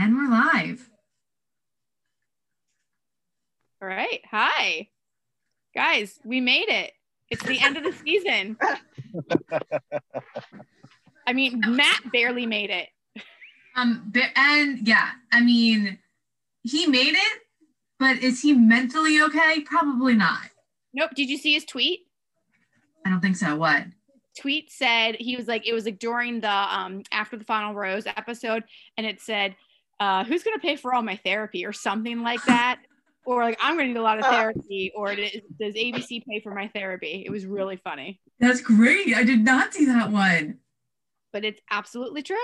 And we're live. All right. Hi. Guys, we made it. It's the end of the season. I mean, Matt barely made it. Um, and yeah, I mean, he made it, but is he mentally okay? Probably not. Nope. Did you see his tweet? I don't think so. What? Tweet said he was like it was like during the um after the final rose episode, and it said, uh, "Who's gonna pay for all my therapy?" or something like that. or like I'm gonna need a lot of therapy, or does ABC pay for my therapy? It was really funny. That's great. I did not see that one. But it's absolutely true.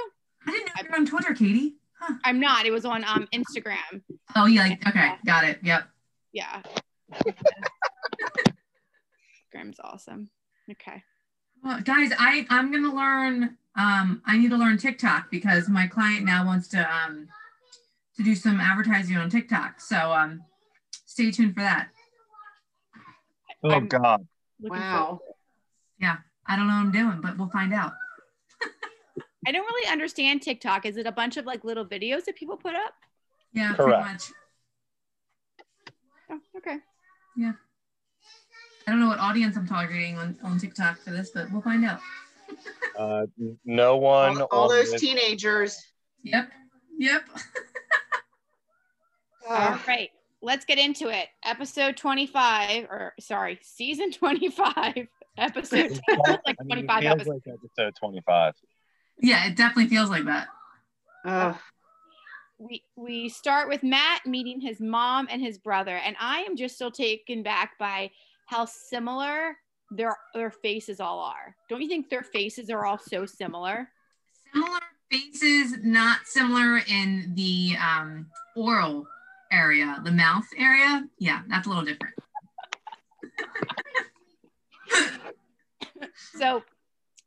I didn't know you're on Twitter, Katie. Huh. I'm not. It was on um Instagram. Oh yeah. Okay. Got it. Yep. Yeah. Instagram's awesome. Okay. Well, guys, I I'm gonna learn. Um, I need to learn TikTok because my client now wants to um to do some advertising on TikTok. So um, stay tuned for that. Oh I'm God! Wow. Yeah, I don't know what I'm doing, but we'll find out. I don't really understand TikTok. Is it a bunch of like little videos that people put up? Yeah, Correct. pretty much. Oh, okay. Yeah. I don't know what audience I'm targeting on, on TikTok for this, but we'll find out. uh, no one. All, all those teenagers. Yep. Yep. all right. Let's get into it. Episode 25, or sorry, season 25, episode like 25 I mean, episodes. Like episode 25. Yeah, it definitely feels like that. Uh, we we start with Matt meeting his mom and his brother, and I am just still taken back by how similar their their faces all are. Don't you think their faces are all so similar? Similar faces, not similar in the um, oral area, the mouth area. Yeah, that's a little different. so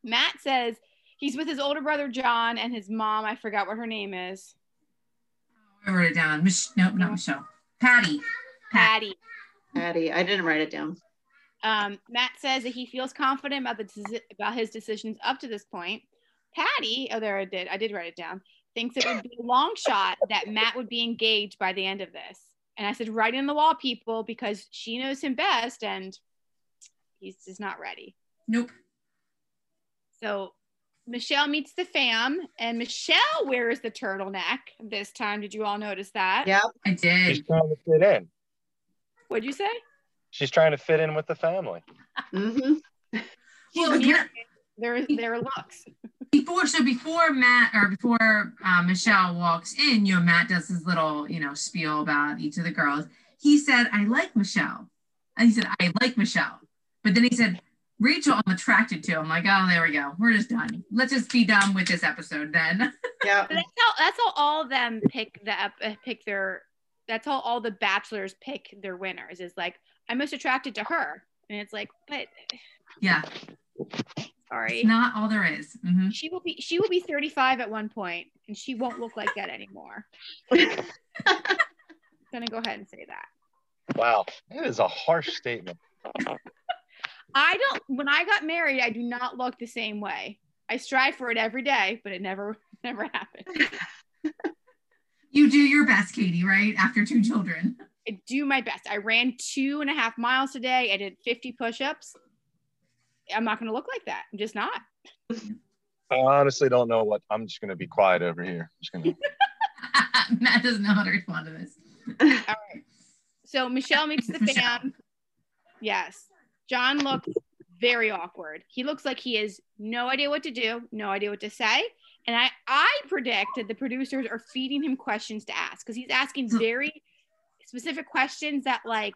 Matt says he's with his older brother John and his mom. I forgot what her name is. I wrote it down. Mich- no, not Michelle. Patty. Patty. Patty. I didn't write it down. Um, Matt says that he feels confident about the about his decisions up to this point. Patty, oh there I did, I did write it down. Thinks it would be a long shot that Matt would be engaged by the end of this. And I said, right in the wall, people, because she knows him best, and he's just not ready. Nope. So Michelle meets the fam, and Michelle wears the turtleneck this time. Did you all notice that? Yep, I did. She's trying to fit in. What'd you say? She's trying to fit in with the family. mm-hmm. Well, yeah, their their looks. Before so before Matt or before uh, Michelle walks in, you know Matt does his little you know spiel about each of the girls. He said, "I like Michelle," and he said, "I like Michelle," but then he said, Rachel, I'm attracted to. I'm like, oh, there we go. We're just done. Let's just be done with this episode then. Yeah. that's how that's how all of them pick the uh, pick their. That's how all the bachelors pick their winners. Is like I'm most attracted to her, and it's like, but yeah. Sorry. It's not all there is. Mm-hmm. She will be she will be 35 at one point, and she won't look like that anymore. gonna go ahead and say that. Wow, that is a harsh statement. I don't. When I got married, I do not look the same way. I strive for it every day, but it never, never happened. you do your best, Katie. Right after two children. I do my best. I ran two and a half miles today. I did 50 push-ups. I'm not going to look like that. I'm just not. I honestly don't know what. I'm just going to be quiet over here. I'm just going to. Matt doesn't know how to respond to this. All right. So Michelle meets the fam. Yes. John looks very awkward. He looks like he has no idea what to do, no idea what to say. And I, I predict that the producers are feeding him questions to ask because he's asking hmm. very specific questions that like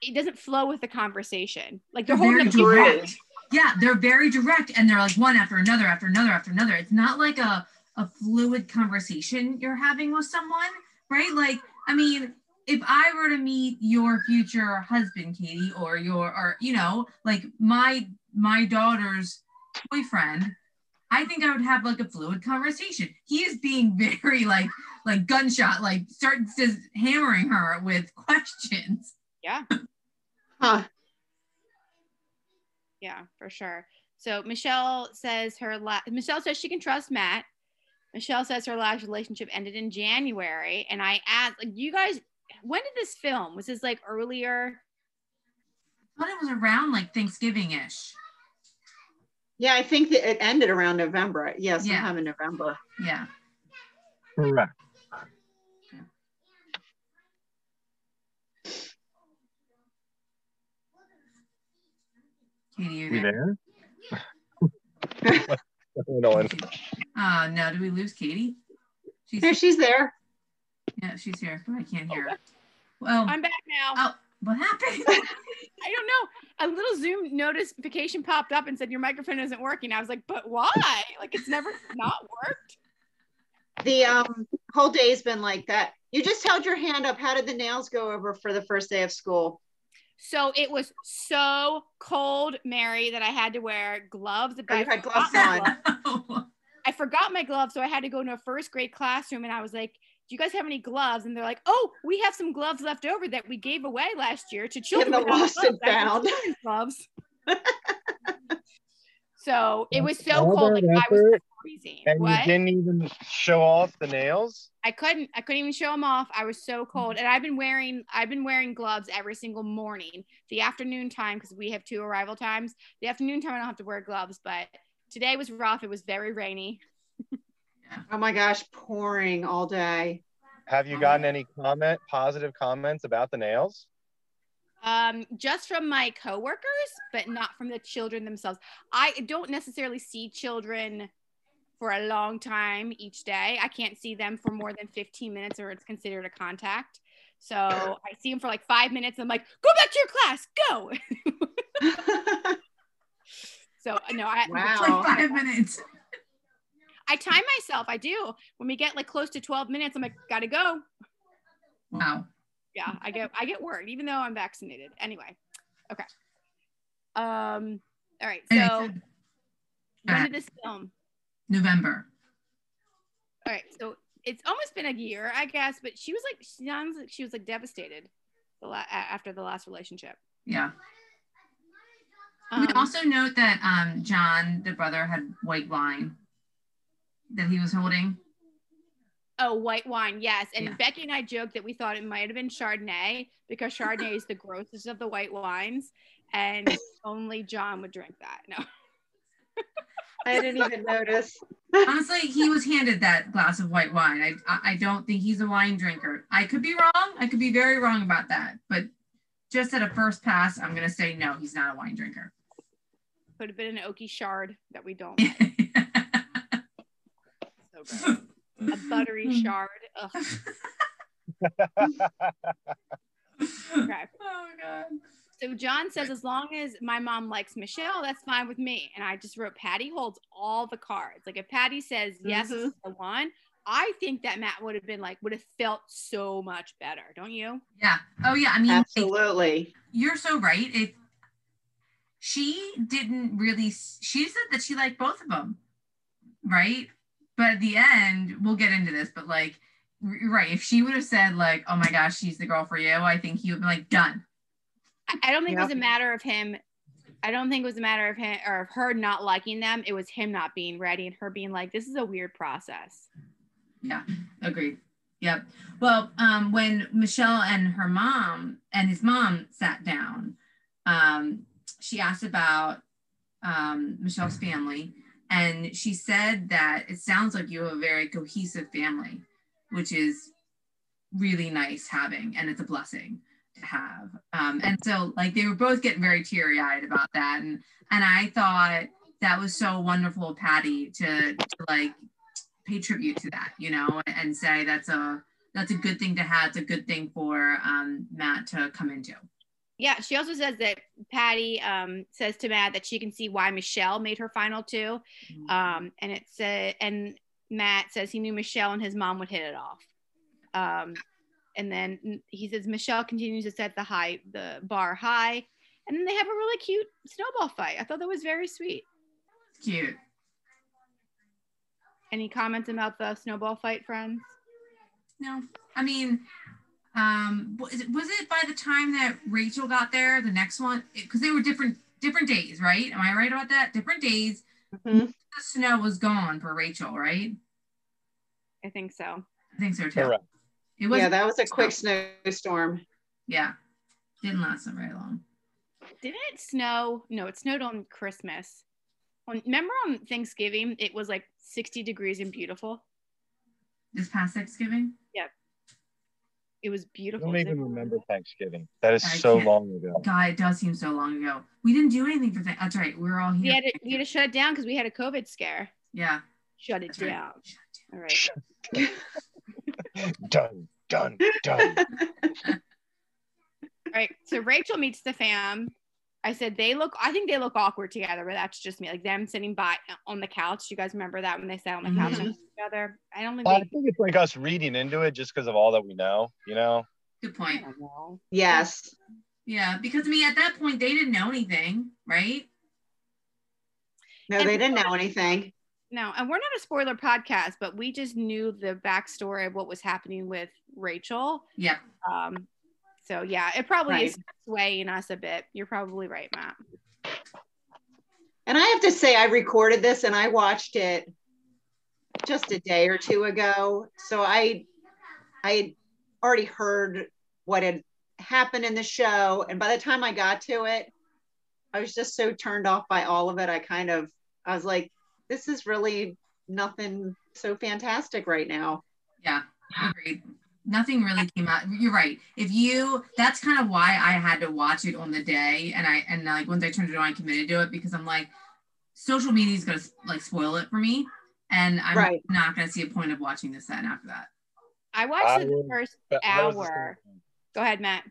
it doesn't flow with the conversation. Like they're, they're holding direct. Yeah, they're very direct and they're like one after another after another after another. It's not like a a fluid conversation you're having with someone, right? Like, I mean, if I were to meet your future husband, Katie, or your, or you know, like my my daughter's boyfriend, I think I would have like a fluid conversation. He is being very like like gunshot, like starts just hammering her with questions. Yeah. Huh. Yeah, for sure. So Michelle says her la- Michelle says she can trust Matt. Michelle says her last relationship ended in January, and I asked, like, you guys, when did this film? Was this like earlier? I thought it was around like Thanksgiving ish. Yeah, I think that it ended around November. Yeah, Yeah. sometime in November. Yeah. Correct. Katie, you We there? there? no one. Uh, no, did we lose Katie? She's There, she's there. yeah, she's here, but I can't hear. her. Well, I'm back now. oh, what happened? I don't know. A little Zoom notification popped up and said your microphone isn't working. I was like, but why? Like it's never not worked. The um whole day's been like that. You just held your hand up. How did the nails go over for the first day of school? So it was so cold, Mary, that I had to wear gloves. But Oh, you I had gloves forgot my on. gloves. I forgot my gloves, so I had to go into a first grade classroom, and I was like, "Do you guys have any gloves?" And they're like, "Oh, we have some gloves left over that we gave away last year to children." the lost and gloves. I found. gloves. so it was so cold, that like I was effort, freezing. And what? you didn't even show off the nails? I couldn't I couldn't even show them off. I was so cold. And I've been wearing I've been wearing gloves every single morning. The afternoon time because we have two arrival times. The afternoon time I don't have to wear gloves, but today was rough. It was very rainy. Oh my gosh, pouring all day. Have you gotten any comment, positive comments about the nails? Um, just from my coworkers, but not from the children themselves. I don't necessarily see children for a long time each day. I can't see them for more than 15 minutes or it's considered a contact. So I see them for like five minutes. I'm like, go back to your class, go. So no, I Wow. It's five minutes. I time myself. I do. When we get like close to 12 minutes, I'm like, gotta go. Wow. Yeah, I get I get worried, even though I'm vaccinated. Anyway. Okay. Um, all right. So Anyway, when did this film? November. All right, so it's almost been a year, I guess, but she was like, she sounds like she was like devastated the la- after the last relationship. Yeah. Um, we also note that um, John, the brother, had white wine that he was holding. oh, white wine, yes. And Yeah. Becky and I joked that we thought it might have been Chardonnay because Chardonnay is the grossest of the white wines, and only John would drink that. No. I didn't even notice. Honestly, he was handed that glass of white wine. I, I I don't think he's a wine drinker. I could be wrong. I could be very wrong about that. But just at a first pass, I'm gonna say no. He's not a wine drinker. Could have been an oaky shard that we don't. So. A buttery hmm. shard. Ugh. Okay. Oh my god. So John says, as long as my mom likes Michelle, that's fine with me. And I just wrote, Patty holds all the cards. Like if Patty says yes, this is mm-hmm. the one, I think that Matt would have been like, would have felt so much better, don't you? Yeah. Oh yeah. I mean, like, Absolutely. you're so right. It. She didn't really. She said that she liked both of them, right? But at the end, we'll get into this. But like, r- right, if she would have said like, "Oh my gosh, she's the girl for you," I think he would be like, "Done." I, I don't think it was a matter of him. I don't think it was a matter of him or of her not liking them. It was him not being ready and her being like, this is a weird process. Yeah, agreed. Yep. Well, um, when Michelle and her mom and his mom sat down, um, she asked about um, Michelle's family, and she said that it sounds like you have a very cohesive family, which is really nice having, and it's a blessing to have. Um, and so, like, they were both getting very teary eyed about that, and and I thought that was so wonderful, Patty, to, to like pay tribute to that, you know, and say that's a that's a good thing to have. It's a good thing for um, Matt to come into. Yeah, she also says that Patty um, says to Matt that she can see why Michelle made her final two. Um, and it said, and Matt says he knew Michelle and his mom would hit it off. Um, and then he says Michelle continues to set the high, the bar high, and then they have a really cute snowball fight. I thought that was very sweet. Cute. Any comments about the snowball fight, friends? No, I mean, um, was it, was it by the time that Rachel got there, the next one, because they were different different days, right? Am I right about that? Different days. Mhm. The snow was gone for Rachel, right? I think so. I think so too. Correct. It was yeah, that was a quick snowstorm. yeah. Didn't last so very long. Didn't it snow? No, it snowed on Christmas. On, remember on Thanksgiving, it was like 60 degrees and beautiful. This past Thanksgiving. Yep. It was beautiful. I don't even remember Thanksgiving. That is I so can't- long ago. God, it does seem so long ago. We didn't do anything for that. That's right. We were all We here. had to, we had to shut it down because we had a COVID scare. yeah. Shut it That's right. down. All right. Done, done, done. All right. So Rachel meets the fam. I said they look. I think they look awkward together, but that's just me. Like them sitting by on the couch. You guys remember that when they sat on the couch Mhm. together? I don't think I they. think it's like us reading into it just because of all that we know, you know? Good point. know. yes. Yeah, because I mean, at that point, they didn't know anything, right? No, they didn't know anything. No, and we're not a spoiler podcast, but we just knew the backstory of what was happening with Rachel. Yeah. Um, so yeah, it probably is swaying us a bit. You're probably right, Matt. And I have to say, I recorded this and I watched it just a day or two ago. So I, I already heard what had happened in the show, and by the time I got to it, I was just so turned off by all of it. I kind of, I was like, this is really nothing so fantastic right now. Yeah. Agreed. Nothing really came out. You're right. If you, that's kind of why I had to watch it on the day, and I and like once I turned it on, I committed to it because I'm like, social media is gonna like spoil it for me, and I'm Right. not gonna see a point of watching this then after that. I watched I the first But was the hour. Go ahead, Matt.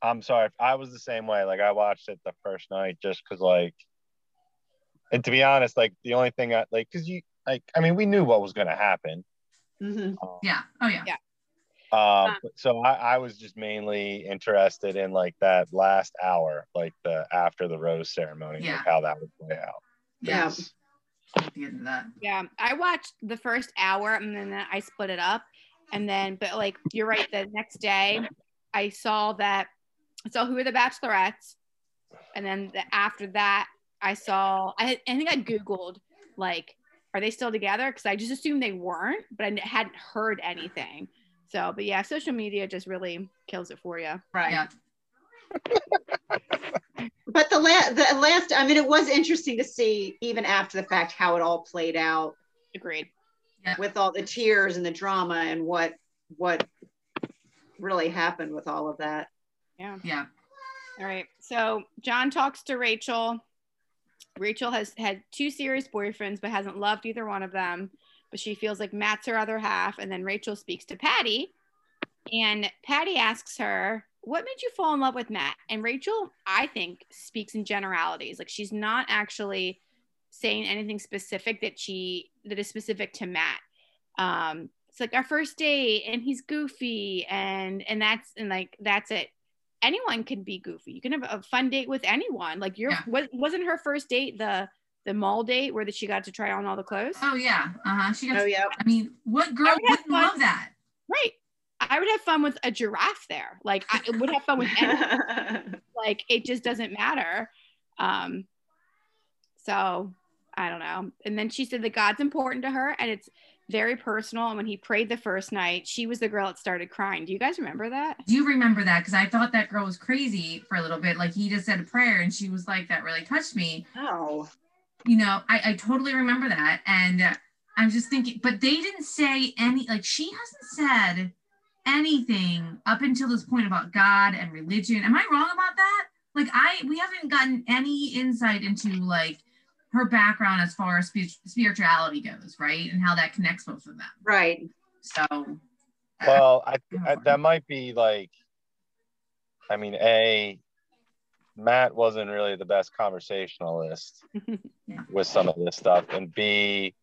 I'm sorry. I was the same way. Like I watched it the first night just because, like, and to be honest, like the only thing I like, because you, like, I mean, we knew what was going to happen. Mhm. Um, Yeah. Oh yeah. Yeah. Um, so I, I was just mainly interested in like that last hour, like the after the rose ceremony, Yeah. like how that would play out. Yeah. Yeah. We'll get into that. Yeah, I watched the first hour and then I split it up. And then, but like you're right, the next day I saw that I saw who were the bachelorettes. And then the, after that, I saw, I, I think I Googled like, are they still together? Because I just assumed they weren't, but I hadn't heard anything. So, but yeah, social media just really kills it for you. Right. Yeah. But the last, the last, I mean, it was interesting to see even after the fact how it all played out Agreed. with all the tears and the drama and what what really happened with all of that. Yeah. Yeah. All right. So John talks to Rachel. Rachel has had two serious boyfriends, but hasn't loved either one of them. But she feels like Matt's her other half. And then Rachel speaks to Patty. And Patty asks her, What made you fall in love with Matt? And Rachel, I think, speaks in generalities. Like she's not actually saying anything specific that she that is specific to Matt. Um, it's like our first date and he's goofy and and that's and like that's it anyone can be goofy. You can have a fun date with anyone. Like your Yeah. was, wasn't her first date the the mall date where that she got to try on all the clothes? Oh yeah. Uh huh. She got. Oh yeah. I mean, what girl I would wouldn't fun. love that? Right. I would have fun with a giraffe there. Like I would have fun with anyone. like it just doesn't matter. Um so I don't know. And then she said that God's important to her and it's very personal. And when he prayed the first night, she was the girl that started crying. Do you guys remember that? Do you remember that? Because I thought that girl was crazy for a little bit. Like he just said a prayer, and she was like, "That really touched me." oh. you know, I, I totally remember that. And uh, I'm just thinking, but they didn't say any, like, she hasn't said anything up until this point about God and religion. Am I wrong about that? Like, I, we haven't gotten any insight into like her background as far as spirituality goes, right? And how that connects both of them. Right. So, Well, I, I that might be like, I mean, a Matt wasn't really the best conversationalist Yeah. with some of this stuff, and b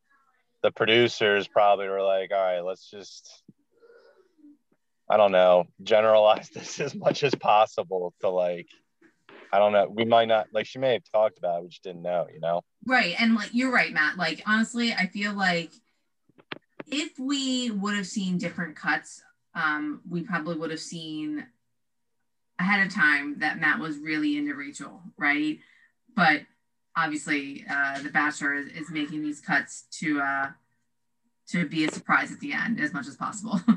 the producers probably were like, all right, let's just, I don't know, generalize this as much as possible to like, I don't know, we might not like she may have talked about it, we just didn't know, you know. Right. And like you're right, Matt. Like honestly, I feel like if we would have seen different cuts, um, we probably would have seen ahead of time that Matt was really into Rachel, right? But obviously, uh, the Bachelor is, is making these cuts to uh, to be a surprise at the end as much as possible.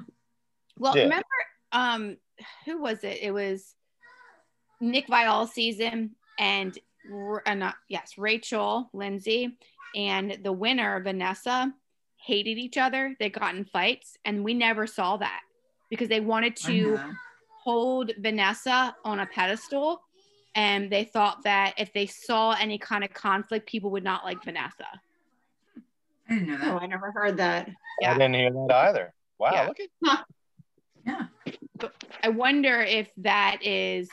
Well, Yeah. remember, um, who was it? It was Nick Viall season and R- uh, not yes, Rachel, Lindsay, and the winner Vanessa hated each other. They got in fights, and we never saw that because they wanted I to know. hold Vanessa on a pedestal, and they thought that if they saw any kind of conflict, people would not like Vanessa. I didn't know Oh. I never heard that. Yeah. I didn't hear that either. Wow, Yeah. look at Yeah. I wonder if that is,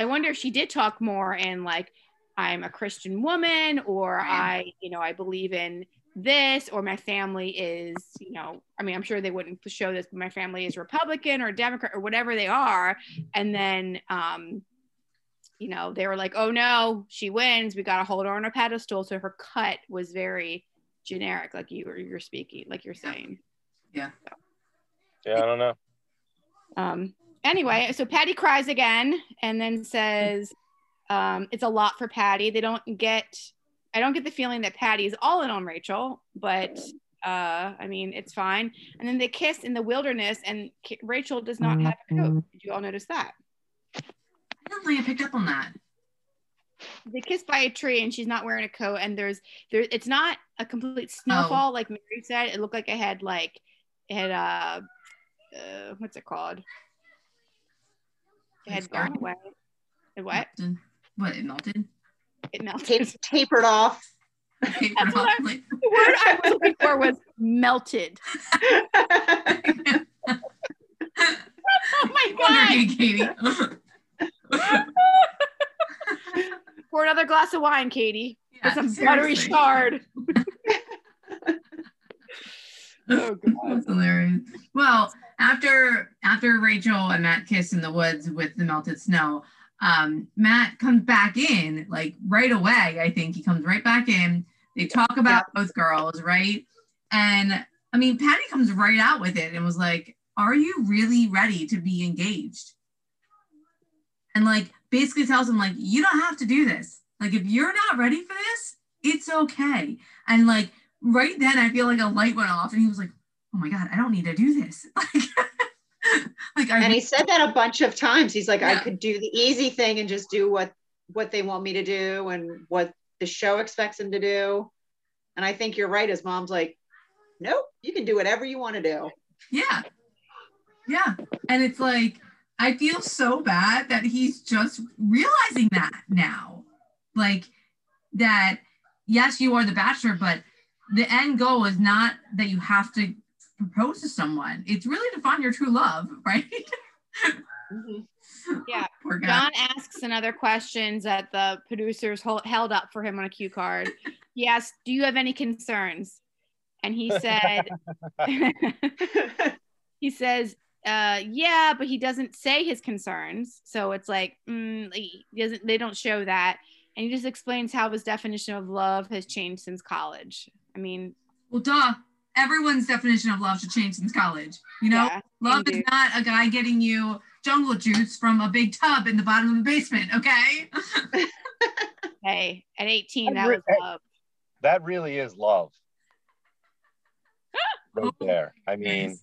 I wonder if she did talk more and like, I'm a Christian woman, or I, you know, I believe in this, or my family is, you know, I mean, I'm sure they wouldn't show this, but my family is Republican or Democrat or whatever they are. And then, um, you know, they were like, oh no, she wins. We got to hold her on a pedestal. So her cut was very generic, like you were, you're speaking, like you're saying. Yeah. Yeah, I don't know. Um, anyway, so Patty cries again and then says um, it's a lot for Patty. They don't get, I don't get the feeling that Patty is all in on Rachel, but uh, I mean, it's fine. And then they kiss in the wilderness and K- Rachel does not have a coat. Did you all notice that? I don't think I picked up on that. They kiss by a tree and she's not wearing a coat. And there's, there, it's not a complete snowfall like Mary said. It looked like it had like, it had, uh, uh, what's it called? It had gone away. It what? Melted. What? It melted? It melted. Tape, tapered off. Tapered That's what off, I- the word I was looking for was melted. Oh my god! you, Katie. Pour another glass of wine, Katie. Yeah, With some buttery shard. oh god. That's hilarious. Well, after after Rachel and Matt kiss in the woods with the melted snow, um, Matt comes back in like right away. I think he comes right back in. They talk about both girls, right? And I mean, Patty comes right out with it and was like, "Are you really ready to be engaged?" And like basically tells him like, "You don't have to do this. Like if you're not ready for this, it's okay." And like right then I feel like a light went off and he was like, oh my God, I don't need to do this. Like, like I and he said that a bunch of times. He's like, I could do the easy thing and just do what what they want me to do and what the show expects him to do. And I think you're right. His mom's like, nope, you can do whatever you want to do. yeah. Yeah. And it's like, I feel so bad that he's just realizing that now. Like that, yes, you are the bachelor, but the end goal is not that you have to propose to someone. It's really to find your true love, right? Yeah. Poor guy. John asks another questions that the producers hold, held up for him on a cue card. He asked, Do you have any concerns? And he said, He says, uh, Yeah, but he doesn't say his concerns. So it's like, mm, he doesn't, they don't show that. And he just explains how his definition of love has changed since college. I mean, Well, duh. Everyone's definition of love should change since college. You know, yeah, love is not a guy getting you jungle juice from a big tub in the bottom of the basement. Okay. hey, at 18, that Every- was love. That really is love. right there. I mean,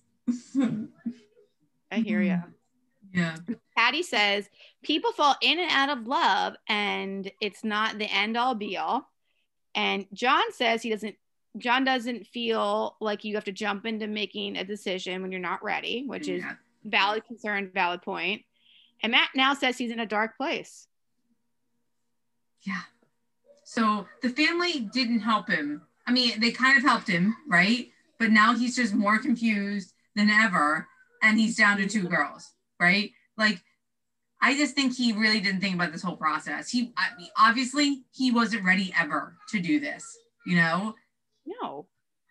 I hear you. yeah. Patty says people fall in and out of love and it's not the end all be all. And John says he doesn't John doesn't feel like you have to jump into making a decision when you're not ready, which is valid concern, valid point. And Matt now says he's in a dark place. Yeah. So the family didn't help him. I mean, they kind of helped him, right? But now he's just more confused than ever. And he's down to two girls, right? Like, I just think he really didn't think about this whole process. He, I mean, obviously, he wasn't ready ever to do this, you know? No.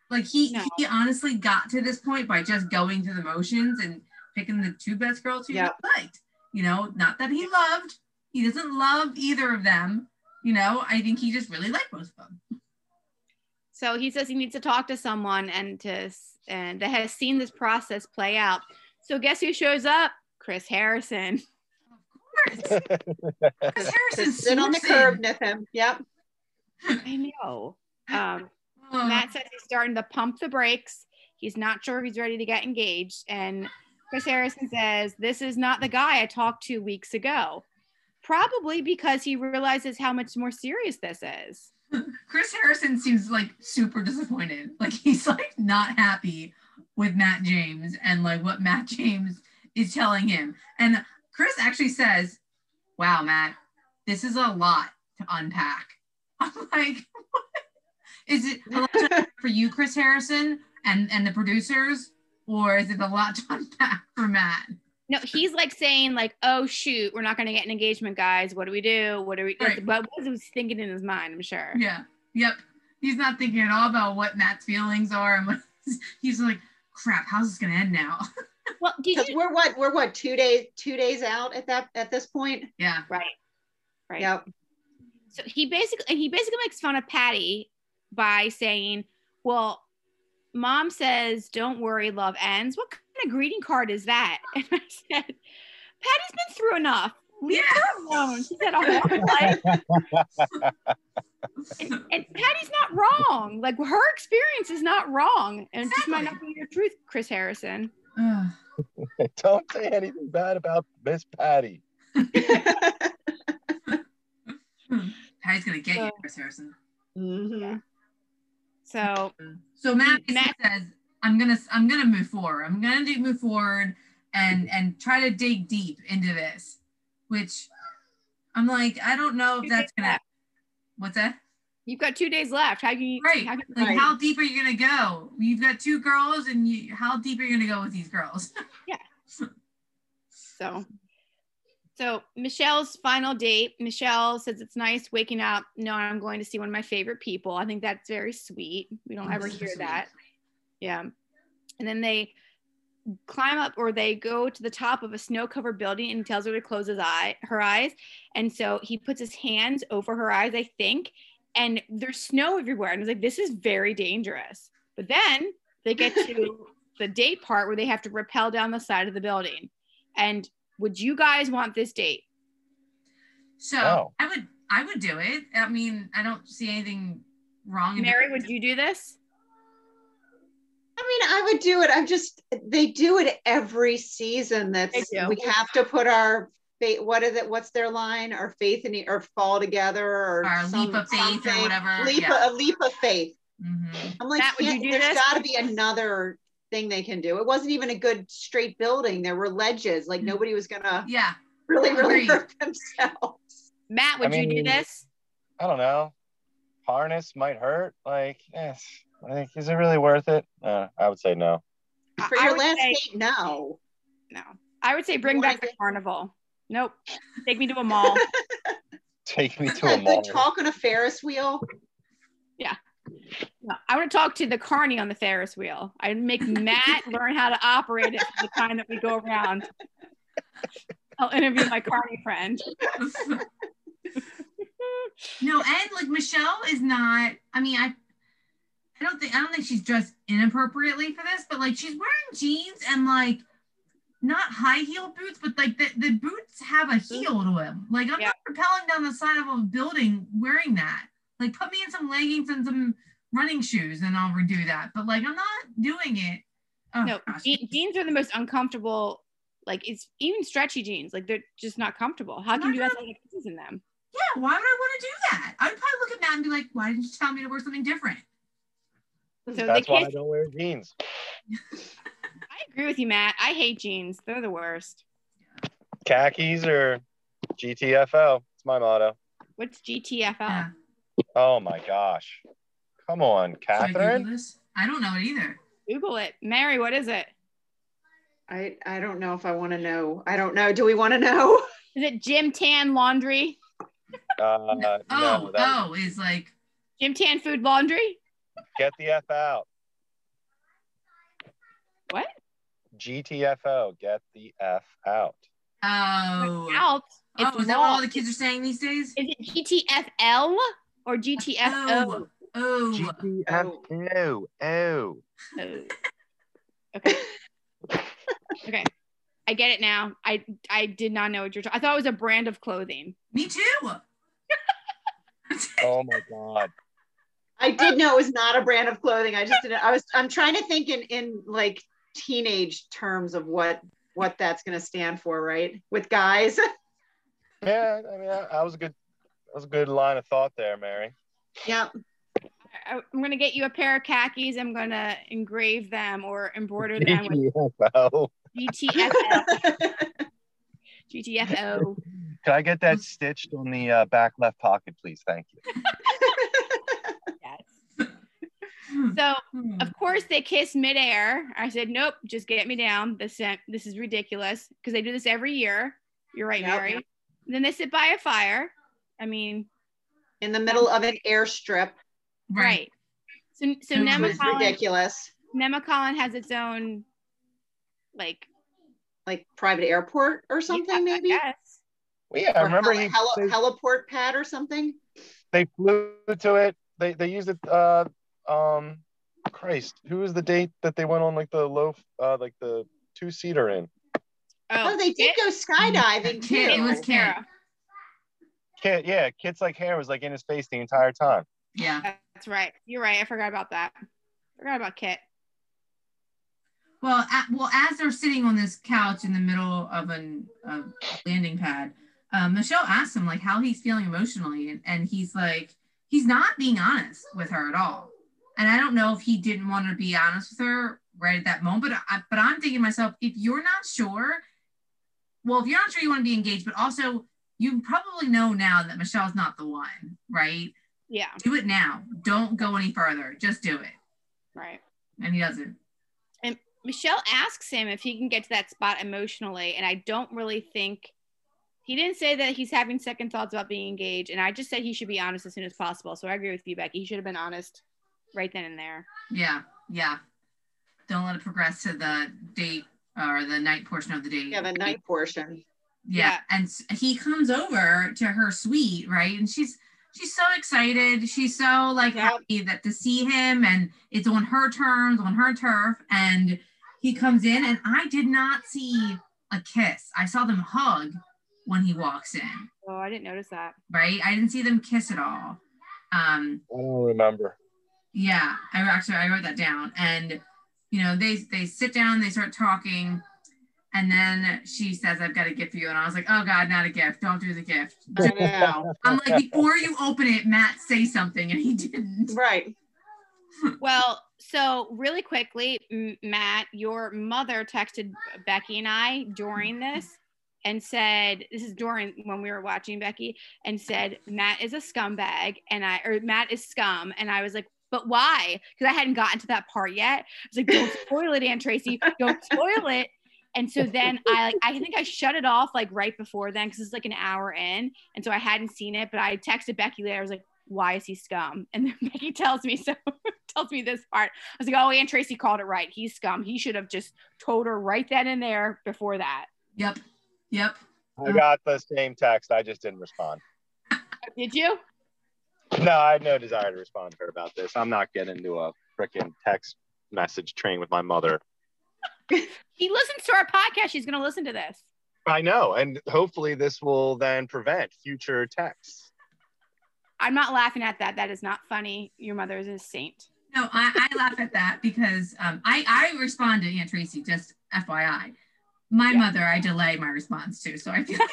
Like, he, No. he honestly got to this point by just going through the motions and picking the two best girls he Yeah. liked, you know? Not that he loved, he doesn't love either of them, you know? I think he just really liked both of them. So he says he needs to talk to someone and to and that has seen this process play out. So guess who shows up? Chris Harrison. Of course. Chris Harrison Just sit on the curb, in. nip him. Yep. I know. Um, Oh, Matt says he's starting to pump the brakes. He's not sure if he's ready to get engaged. And Chris Harrison says, This is not the guy I talked to weeks ago. Probably because he realizes how much more serious this is. Chris Harrison seems like super disappointed. Like he's like not happy with Matt James and like what Matt James is telling him. And Chris actually says, Wow, Matt, this is a lot to unpack. I'm like, what? Is it a lot to for you, Chris Harrison, and and the producers, or is it a lot to unpack for Matt? No, he's like saying, like, oh shoot, we're not gonna get an engagement, guys. What do we do? What do we Right. what was he thinking in his mind, I'm sure. Yeah. Yep. He's not thinking at all about what Matt's feelings are, and what he's like, crap, how's this gonna end now? Well, did Because you we're what we're what two days two days out at that at this point. yeah. right. Right. Yep. So he basically and he basically makes fun of Patty by saying, Well, mom says, Don't worry, love ends. What kind of greeting card is that? And I said, Patty's been through enough. Leave Yeah. her alone. She said, a hard life. And, and Patty's not wrong. Like her experience is not wrong. And it just might not be your truth, Chris Harrison. Don't say anything bad about Miss Patty. Patty's gonna get you, Uh, Chris Harrison. Mhm. So So Matt, Matt- says, "I'm gonna, I'm gonna move forward. I'm gonna do move forward and and try to dig deep into this." Which I'm like, I don't know if that's gonna. left. What's that? you've got two days left. How can you Right. how can- Like, Right. how deep are you gonna go? You've got two girls, and you, how deep are you gonna go with these girls? Yeah. So, so Michelle's final date. Michelle says it's nice waking up No, I'm going to see one of my favorite people. I think that's very sweet. We don't ever hear that. Yeah. And then they climb up or they go to the top of a snow-covered building and he tells her to close his eye, her eyes. And so he puts his hands over her eyes, I think, and there's snow everywhere. And I was like, this is very dangerous. But then they get to the date part where they have to rappel down the side of the building. And would you guys want this date? So No. I would, I would do it. I mean, I don't see anything wrong. in Mary, would you do this? I mean, I would do it. I'm just they do it every season. That's we have to put our faith. What is it? What's their line? Our faith in e- or fall together or Our some- leap of faith or whatever, Leap yeah. a leap of faith. Mhm. I'm like, Matt, would you can't- do there's this? got to be another thing they can do. It wasn't even a good straight building. There were ledges. Like Mhm. nobody was gonna Yeah. really, really Agreed. hurt themselves. Matt, would you do this? I don't know. Harness might hurt. Like, yes. Like, is it really worth it? Uh, I would say no. I- For I your last say- date, no. No. I would say bring wanna back the get- carnival. Nope. Take me to a mall. Take me to a mall. talk on a Ferris wheel. No, I want to talk to the carney on the Ferris wheel. I'd make Matt learn how to operate it for the time that we go around. I'll interview my carney friend. no, and like Michelle is not. I mean, I, I don't think I don't think she's dressed inappropriately for this, but like she's wearing jeans and like not high heel boots, but like the, the boots have a mm-hmm. heel to them. Like I'm Yeah. not rappelling down the side of a building wearing that. Like put me in some leggings and some running shoes, and I'll redo that. But like I'm not doing it. Oh, No, je- jeans are the most uncomfortable. Like it's even stretchy jeans. Like they're just not comfortable. How can you have athletic pieces in them? Yeah, why would I want to do that? I'd probably look at Matt and be like, why didn't you tell me to wear something different? Hmm, so That's why I don't wear jeans. I agree with you, Matt. I hate jeans. They're the worst. Khakis or GTFO. It's my motto. What's GTFO? Yeah. Oh my gosh. Come on, Should I Catherine. I don't know it either. Google it. Mary, what is it? I I don't know if I want to know. I don't know. Do we want to know? Is it Jim Tan Laundry? Uh, Oh, no, that, oh, is like Jim Tan Food Laundry? get the F out. What? GTFO. Get the F out. oh. Out. It's Oh, is that what all the kids are saying these days? Is it GTFL or GTFO? Oh, oh. GTFO. Oh. oh. Oh. Okay. okay. I get it now. I I did not know what you're talking. I thought it was a brand of clothing. Me too. Oh my God. I did know it was not a brand of clothing. I just didn't. I was. I'm trying to think in in like teenage terms of what what that's going to stand for, right? With guys. Yeah, I mean, that, that was a good, that was a good line of thought there, Mary. yeah. I- I'm gonna get you a pair of khakis. I'm gonna engrave them or embroider them with GTFO. GTFO. GTFO. Can I get that stitched on the uh, back left pocket, please? Thank you. Yes. Hmm. So hmm. of course they kiss midair. I said, nope, just get me down. This uh, this is ridiculous because they do this every year. You're right, Yep. Mary. then they sit by a fire. I mean, In the middle of an airstrip, right. So so Which which was Nemacolin, ridiculous. Nemacolin has its own like Like private airport or something, yeah, maybe. guess. Well, yeah, I remember heli- he, heli- they, heliport pad or something. they flew to it. They they used it. Uh, um, Christ, who was the date that they went on like the low, uh, like the two seater in? Oh, they did Kit? go skydiving too. Kit, it was Kit. Kara. Kit, yeah, Kit's like hair was like in his face the entire time. Yeah. That's right. You're right. I forgot about that. Forgot about Kit. Well, at, well, as they're sitting on this couch in the middle of an a landing pad, um, Michelle asks him like how he's feeling emotionally, and, and he's like, he's not being honest with her at all. And I don't know if he didn't want to be honest with her right at that moment, but I, but I'm thinking myself, if you're not sure, well, if you're not sure you want to be engaged, but also you probably know now that Michelle's not the one, right? Yeah. Do it now. Don't go any further. Just do it. Right. And he doesn't. And Michelle asks him if he can get to that spot emotionally, and I don't really think he didn't say that he's having second thoughts about being engaged, and I just said he should be honest as soon as possible. So I agree with you, Becky. He should have been honest right then and there. Yeah, yeah. Don't let it progress to the date or the night portion of the date. Yeah, the night portion. Yeah. Yeah. And he comes over to her suite, right? And she's she's so excited. She's so like Yeah. happy that to see him and it's on her terms, on her turf. And he comes in and I did not see a kiss. I saw them hug when he walks in, Oh, I didn't notice that. right? I didn't see them kiss at all. Um, I don't remember. yeah, I actually I wrote that down, and you know they they sit down, they start talking, and then she says, "I've got a gift for you," and I was like, "Oh God, not a gift! Don't do the gift." I know. I'm like, before you open it, Matt say something, and he didn't. right. Well, so really quickly, M- Matt, your mother texted Becky and I during this and said, "This is during when we were watching Becky," and said Matt is a scumbag, and I or Matt is scum, and I was like. But why? Because I hadn't gotten to that part yet. I was like, "Don't spoil it, Aunt Tracy. Don't spoil it." And so then I like I think I shut it off like right before then because it's like an hour in, and so I hadn't seen it. But I texted Becky later. I was like, "Why is he scum?" And then Becky tells me so tells me this part. I was like, "Oh, Aunt Tracy called it right. He's scum. He should have just told her right then and there before that." Yep, yep. I got the same text. I just didn't respond. Did you? No, I had no desire to respond to her about this. I'm not getting into a freaking text message train with my mother. He listens to our podcast. She's gonna listen to this. I know, and hopefully this will then prevent future texts. I'm not laughing at that. That is not funny. Your mother is a saint. No, I, I laugh at that because um, I I respond to Aunt Tracy. Just FYI, my Yeah. mother I delay my response to, so I feel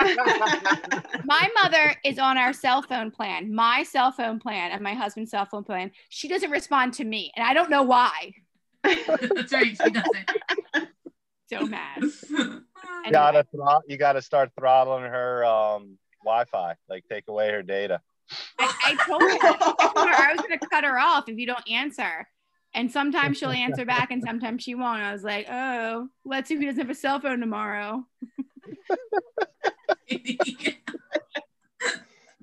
My mother is on our cell phone plan, my cell phone plan, and my husband's cell phone plan. She doesn't respond to me, and I don't know why. that's right. She doesn't. So mad. You gotta thro- you gotta start throttling her um, Wi-Fi, like take away her data. I, I told her, I told her I was gonna cut her off if you don't answer. And sometimes she'll answer back and sometimes she won't. I was like, oh, let's see if he doesn't have a cell phone tomorrow.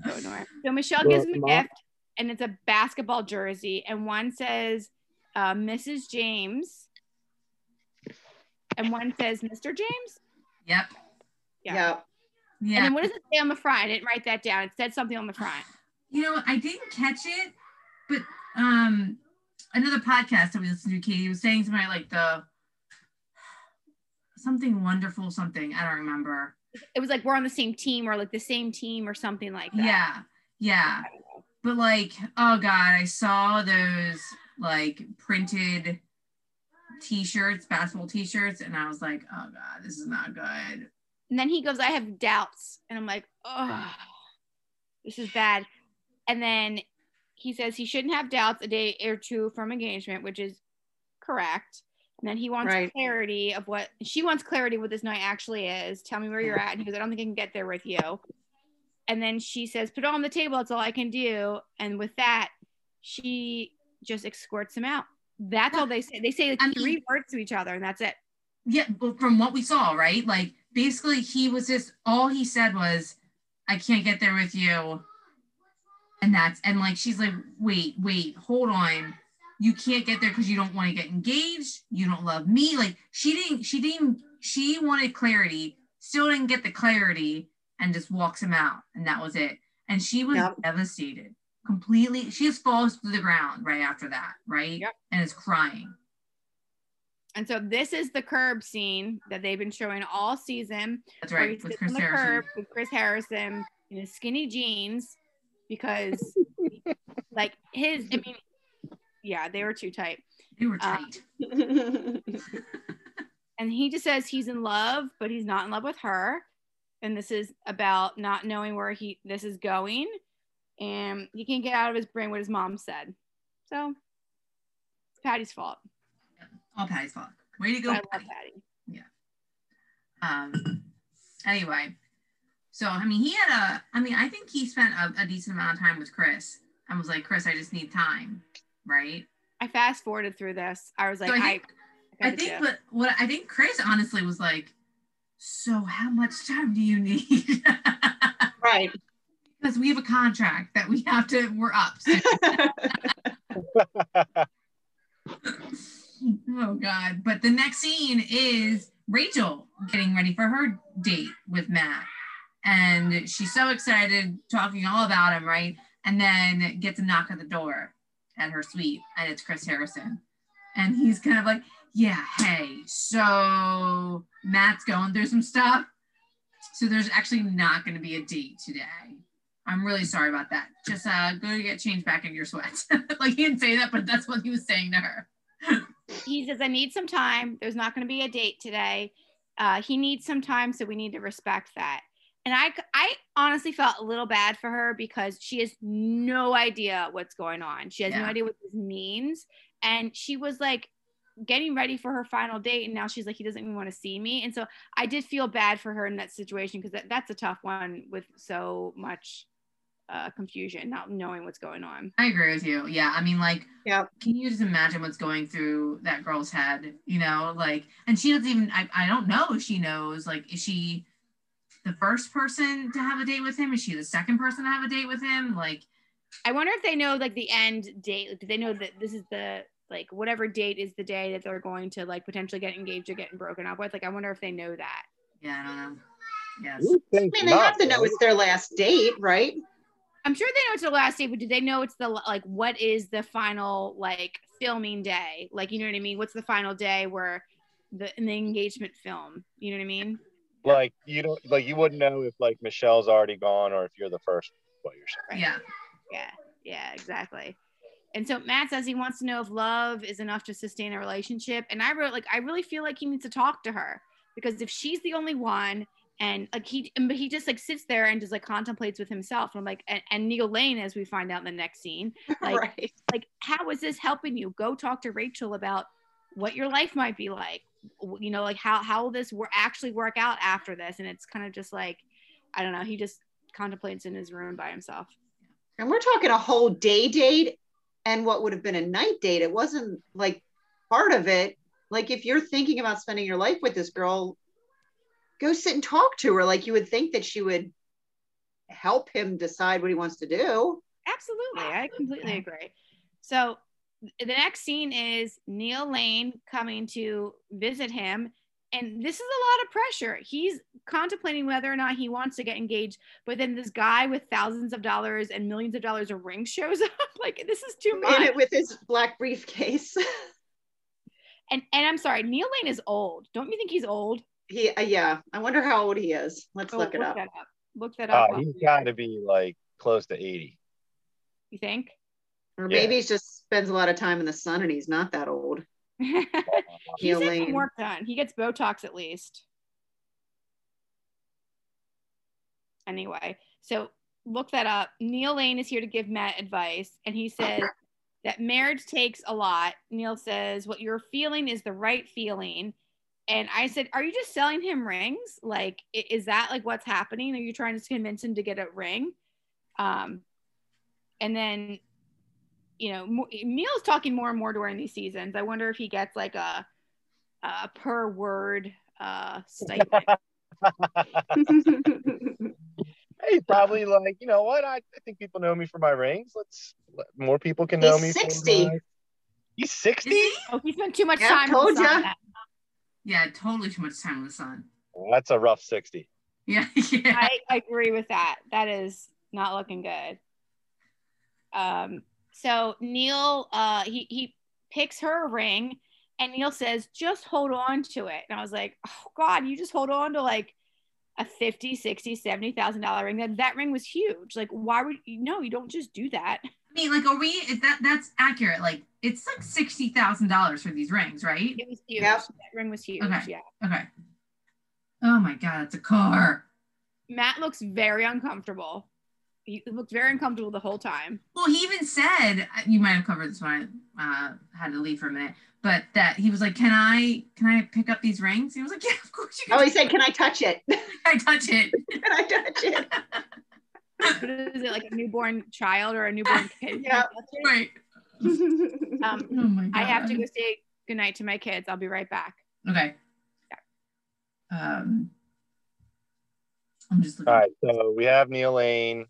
So. So Michelle gives him a gift and it's a basketball jersey. And one says uh, Mrs. James. And one says Mr. James. yep. Yeah. yeah. And then what does it say on the front? I didn't write that down. It said something on the front. You know, I didn't catch it, but um another podcast that we listened to, Katie was saying something like the something wonderful something. I don't remember. It was like we're on the same team or like the same team or something like that. Yeah, yeah. But like, oh god, I saw those like printed t-shirts, basketball t-shirts, and I was like, oh god, this is not good. And then he goes, I have doubts. And I'm like, oh, this is bad. And then he says he shouldn't have doubts a day or two from engagement, which is correct. And then he wants Right. clarity of what she wants clarity what this night actually is. Tell me where you're at. And he goes, I don't think I can get there with you. And then she says, Put it on the table. That's all I can do. And with that, she just escorts him out. That's all they say. They say like I mean- three words to each other, and that's it. Yeah, but from what we saw, right? Like basically he was just all he said was, I can't get there with you. And that's and like she's like, wait, wait, hold on. You can't get there because you don't want to get engaged. You don't love me. Like she didn't, she didn't, she wanted clarity, still didn't get the clarity, and just walks him out. And that was it. And she was Yep. devastated. Completely, she just falls to the ground right after that, right? Yep. And is crying. And so this is the curb scene that they've been showing all season. That's where right. he With Chris on the Harrison. curb with Chris Harrison in his skinny jeans because, like his, I mean, yeah, they were too tight. They were tight. Um, and he just says he's in love, but he's not in love with her. And this is about not knowing where he this is going, and he can't get out of his brain what his mom said. So it's Patty's fault. All Patty's fault. Way to go, But I love Patty. Yeah. Um. Anyway, so I mean, he had a. I mean, I think he spent a, a decent amount of time with Chris, and was like, "Chris, I just need time." Right. I fast forwarded through this. I was like, so I I, think. I, got the think, gist. but what I think Chris honestly was like, "So how much time do you need?" right. Because we have a contract that we have to. We're up. soon." oh God! But the next scene is Rachel getting ready for her date with Matt, and she's so excited, talking all about him, right? And then gets a knock at the door at her suite, and it's Chris Harrison, and he's kind of like, "Yeah, hey, so Matt's going through some stuff, so there's actually not going to be a date today." I'm really sorry about that. Just uh, go get changed back in your sweats. like he didn't say that, but that's what he was saying to her. he says, I need some time. There's not going to be a date today. Uh, he needs some time, so we need to respect that. And I, I honestly felt a little bad for her because she has no idea what's going on. She has no idea what this means. And she was like getting ready for her final date. And now she's like, he doesn't even want to see me. And so I did feel bad for her in that situation because that, that's a tough one with so much uh, confusion, not knowing what's going on. I agree with you. Yeah, I mean, like, Yeah. can you just imagine what's going through that girl's head? You know, like, and she doesn't even. I, I don't know if she knows. Like, is she the first person to have a date with him? Is she the second person to have a date with him? Like, I wonder if they know like the end date. Like, do they know that this is the like whatever date is the day that they're going to like potentially get engaged or getting broken up with? Like, I wonder if they know that. yeah, I don't know. Yes. You would think I mean, they not, have to know right? it's their last date, right? I'm sure they know it's the last day, but do they know it's the like what is the final like filming day? Like, you know what I mean? What's the final day where the in the engagement film? You know what I mean? like you don't like you wouldn't know if like Michelle's already gone or if you're the first. What you're saying? Yeah. Yeah, yeah, exactly. And so Matt says he wants to know if love is enough to sustain a relationship. And I wrote like I really feel like he needs to talk to her because if she's the only one and like he but he just like sits there and just like contemplates with himself. And I'm like and, and Neil Lane, as we find out in the next scene, like right. like how is this helping you? Go talk to Rachel about what your life might be like. You know, like how how will this work actually work out after this? And it's kind of just like I don't know. He just contemplates in his room by himself. And we're talking a whole day date and what would have been a night date. It wasn't like part of it. Like if you're thinking about spending your life with this girl, go sit and talk to her. Like you would think that she would help him decide what he wants to do. Absolutely. I completely agree. So the next scene is Neil Lane coming to visit him. And this is a lot of pressure. He's contemplating whether or not he wants to get engaged, but then this guy with thousands of dollars and millions of dollars of rings shows up. like this is too In much. it with his black briefcase. And and I'm sorry, Neil Lane is old. Don't you think he's old? He, uh, yeah. I wonder how old he is. Let's Oh, look it up. that up. Look that up. Uh, he's got to be like close to 80. You think? Or Yeah. maybe he just spends a lot of time in the sun and he's not that old. He's Neil getting Lane. work done. He gets Botox at least. Anyway, so look that up. Neil Lane is here to give Matt advice, and he says that marriage takes a lot. Neil says what you're feeling is the right feeling. And I said, Are you just selling him rings? Like, is that like what's happening? Are you trying to convince him to get a ring? Um, and then, you know, Neil's talking more and more during these seasons. I wonder if he gets like a, a per word uh, stipend. hey, probably like, you know what? I, I think people know me for my rings. Let's let more people can know He's me. 60. For my... He's 60? he? oh, he spent too much Yeah, time. told with the ya. sun. Yeah, totally too much time in the sun. That's a rough 60. Yeah, yeah. I agree with that. That is not looking good. Um, so Neil, uh, he he picks her a ring, and Neil says, "Just hold on to it." And I was like, "Oh God, you just hold on to like a 50, 60, 70,000 dollar ring. That that ring was huge. Like, why would you? No, you don't just do that. I mean, like, are we? Is that that's accurate? Like, it's like sixty thousand dollars for these rings, right? It was huge. Yep. That ring was huge. Okay. Yeah. Okay. Oh my god, it's a car. Matt looks very uncomfortable. He looked very uncomfortable the whole time. Well, he even said you might have covered this when I uh, had to leave for a minute, but that he was like, "Can I can I pick up these rings?" He was like, "Yeah, of course you can." oh, can. he said, Can I touch it? Can I touch it?" Can I touch it? What is it like a newborn child or a newborn kid? Yeah. right. Um, Oh my god. I have to go say goodnight to my kids. I'll be right back. Okay. Um, I'm just looking. All right, so we have Neil Lane.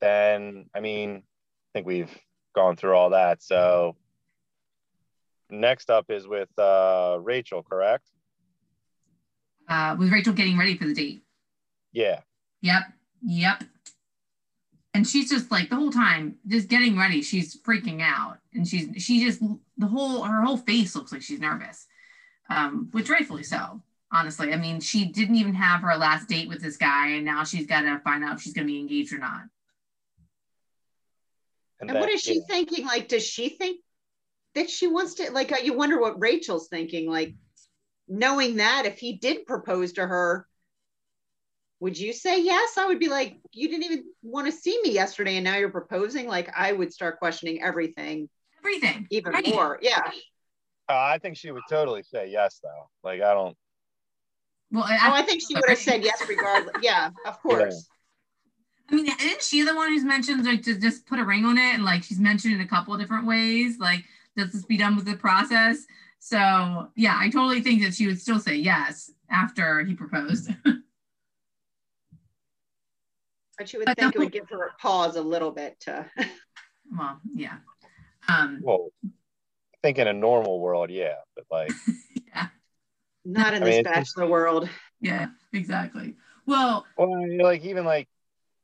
Then, I mean, I think we've gone through all that. So next up is with uh, Rachel, correct? Uh, with Rachel getting ready for the date. Yeah. Yep. Yep. And she's just like the whole time, just getting ready. She's freaking out, and she's she just the whole her whole face looks like she's nervous, um, which rightfully so. Honestly, I mean, she didn't even have her last date with this guy, and now she's got to find out if she's going to be engaged or not. And then- what is she yeah. thinking? Like, does she think that she wants to? Like, uh, you wonder what Rachel's thinking. Like, knowing that if he did propose to her, would you say yes? I would be like, you didn't even want to see me yesterday, and now you're proposing. Like, I would start questioning everything Everything. even Right. more. Yeah. Uh, I think she would totally say yes, though. Like, I don't. Well, Oh, I think she would have said yes regardless. Yeah, of course. I mean, isn't she the one who's mentioned like to just put a ring on it, and like she's mentioned it a couple of different ways, like does this be done with the process? So yeah, I totally think that she would still say yes after he proposed. But you would But think it would give her a pause a little bit to. well, yeah, um, Well, I think in a normal world, yeah, but like, yeah, Not in I this mean, bachelor world. yeah, exactly. Well, well, like even like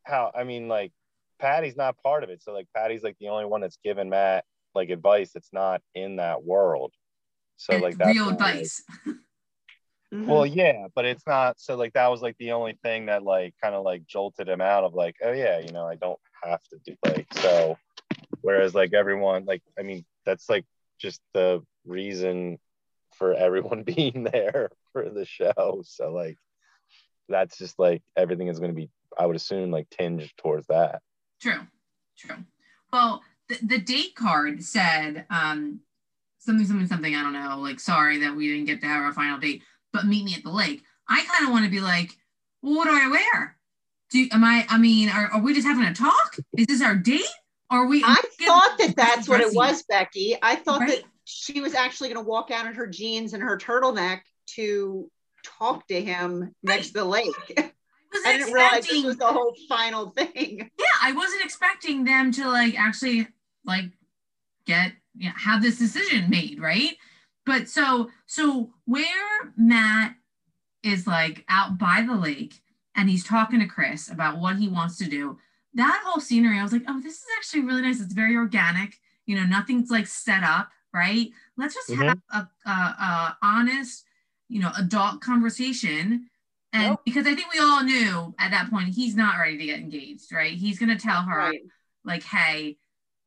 how I mean, like Patty's not part of it, so like Patty's like the only one that's given Matt like advice that's not in that world. So it's like that's real why, like, advice. Mhm. Well, yeah, but it's not. So like that was like the only thing that like kind of like jolted him out of like, oh yeah, you know, I don't have to do like so. Whereas like everyone, like I mean, that's like just the reason for everyone being there for the show. So like that's just like everything is going to be, I would assume, like tinged towards that. True, true. Well, the, the date card said um, something, something, something. I don't know. Like, sorry that we didn't get to have our final date, but meet me at the lake. I kind of want to be like, well, what do I wear? Do am I? I mean, are, are we just having a talk? Is this our date? Are we? I thought that that's what it was, Becky. I thought Right? that she was actually going to walk out in her jeans and her turtleneck to talk to him next to the lake. I was I didn't realize expecting. this was the whole final thing. yeah, I wasn't expecting them to like actually like get you know, have this decision made, right? But so so where Matt is like out by the lake and he's talking to Chris about what he wants to do. That whole scenery, I was like, oh, this is actually really nice. It's very organic. You know, nothing's like set up, right? Let's just Mhm. have a, a, a honest, you know, adult conversation And Nope. because I think we all knew at that point he's not ready to get engaged, right? He's gonna tell her Right. like, hey,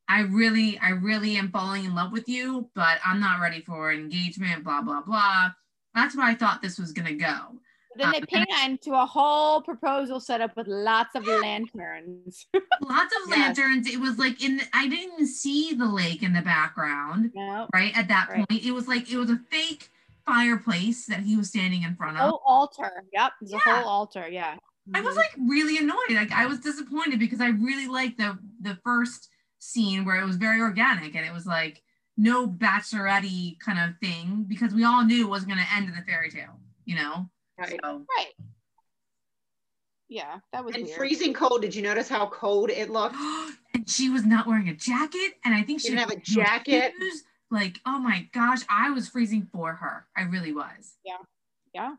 I really, I really am falling in love with you, but I'm not ready for an engagement, blah, blah, blah. That's what I thought this was gonna go. Then they Um, pan to a whole proposal set up with lots of lanterns. Lots of Yes. lanterns. It was like in the, I didn't see the lake in the background, no. right? At that Right. point. It was like it was a fake fireplace that he was standing in front of. Whole altar. Yep. There's a Yeah. whole altar. Yeah. I was mm-hmm. like really annoyed. Like I was disappointed because I really liked the the first scene where it was very organic and it was like no bachelorette kind of thing because we all knew it was going to end in a fairy tale, you know. Right. So Right. Yeah, that was And weird. freezing cold. Did you notice how cold it looked? and she was not wearing a jacket, and I think She she didn't have a jacket. shoes. Like, oh my gosh, I was freezing for her. I really was. Yeah.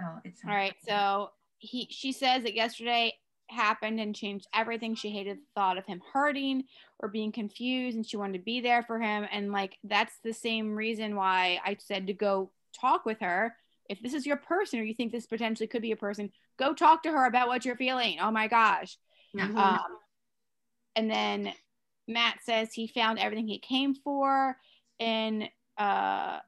So it's All right. So he she says that yesterday happened and changed everything. She hated the thought of him hurting or being confused and she wanted to be there for him. And like that's the same reason why I said to go talk with her. If this is your person or you think this potentially could be a person, go talk to her about what you're feeling. Oh my gosh. Yeah. Mhm. Um, and then Matt says he found everything he came for in uh,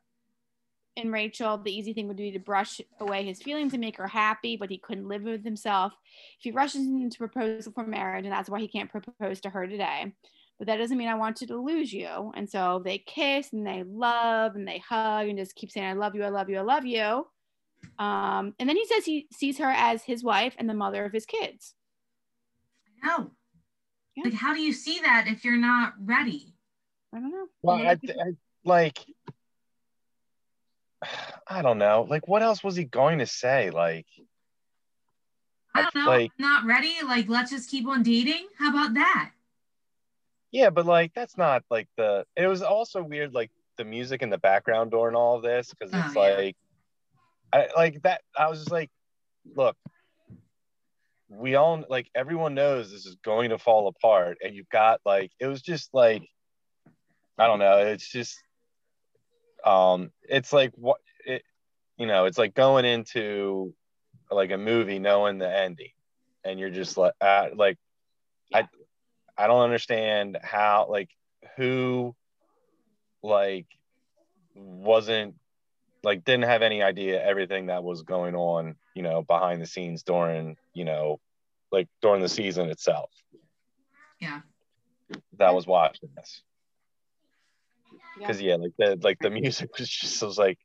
in Rachel. The easy thing would be to brush away his feelings and make her happy, but he couldn't live with himself. If he rushes into proposal for marriage, and that's why he can't propose to her today. But that doesn't mean I want you to lose you. And so they kiss and they love and they hug and just keep saying, I love you, I love you, I love you. Um, and then he says he sees her as his wife and the mother of his kids. no. Yeah. Like, how do you see that if you're not ready? I don't know. Well, I, then- I like, I don't know. Like, what else was he going to say? Like, I don't know. Like- not ready. Like, let's just keep on dating. How about that? yeah, but like, that's not like the. It was also weird, like the music in the background during all of this, because Oh, it's yeah. like, I like that. I was just like, look, we all like everyone knows this is going to fall apart, and you've got like, it was just like, I don't know. It's just, um, it's like what it, you know, it's like going into like a movie knowing the ending, and you're just like, uh, like, I, I don't understand how, like, who, like, wasn't like didn't have any idea everything that was going on, you know, behind the scenes during, you know, like during the season itself. Yeah. That was watching this Yeah. because yeah, like the like the music was just I was like,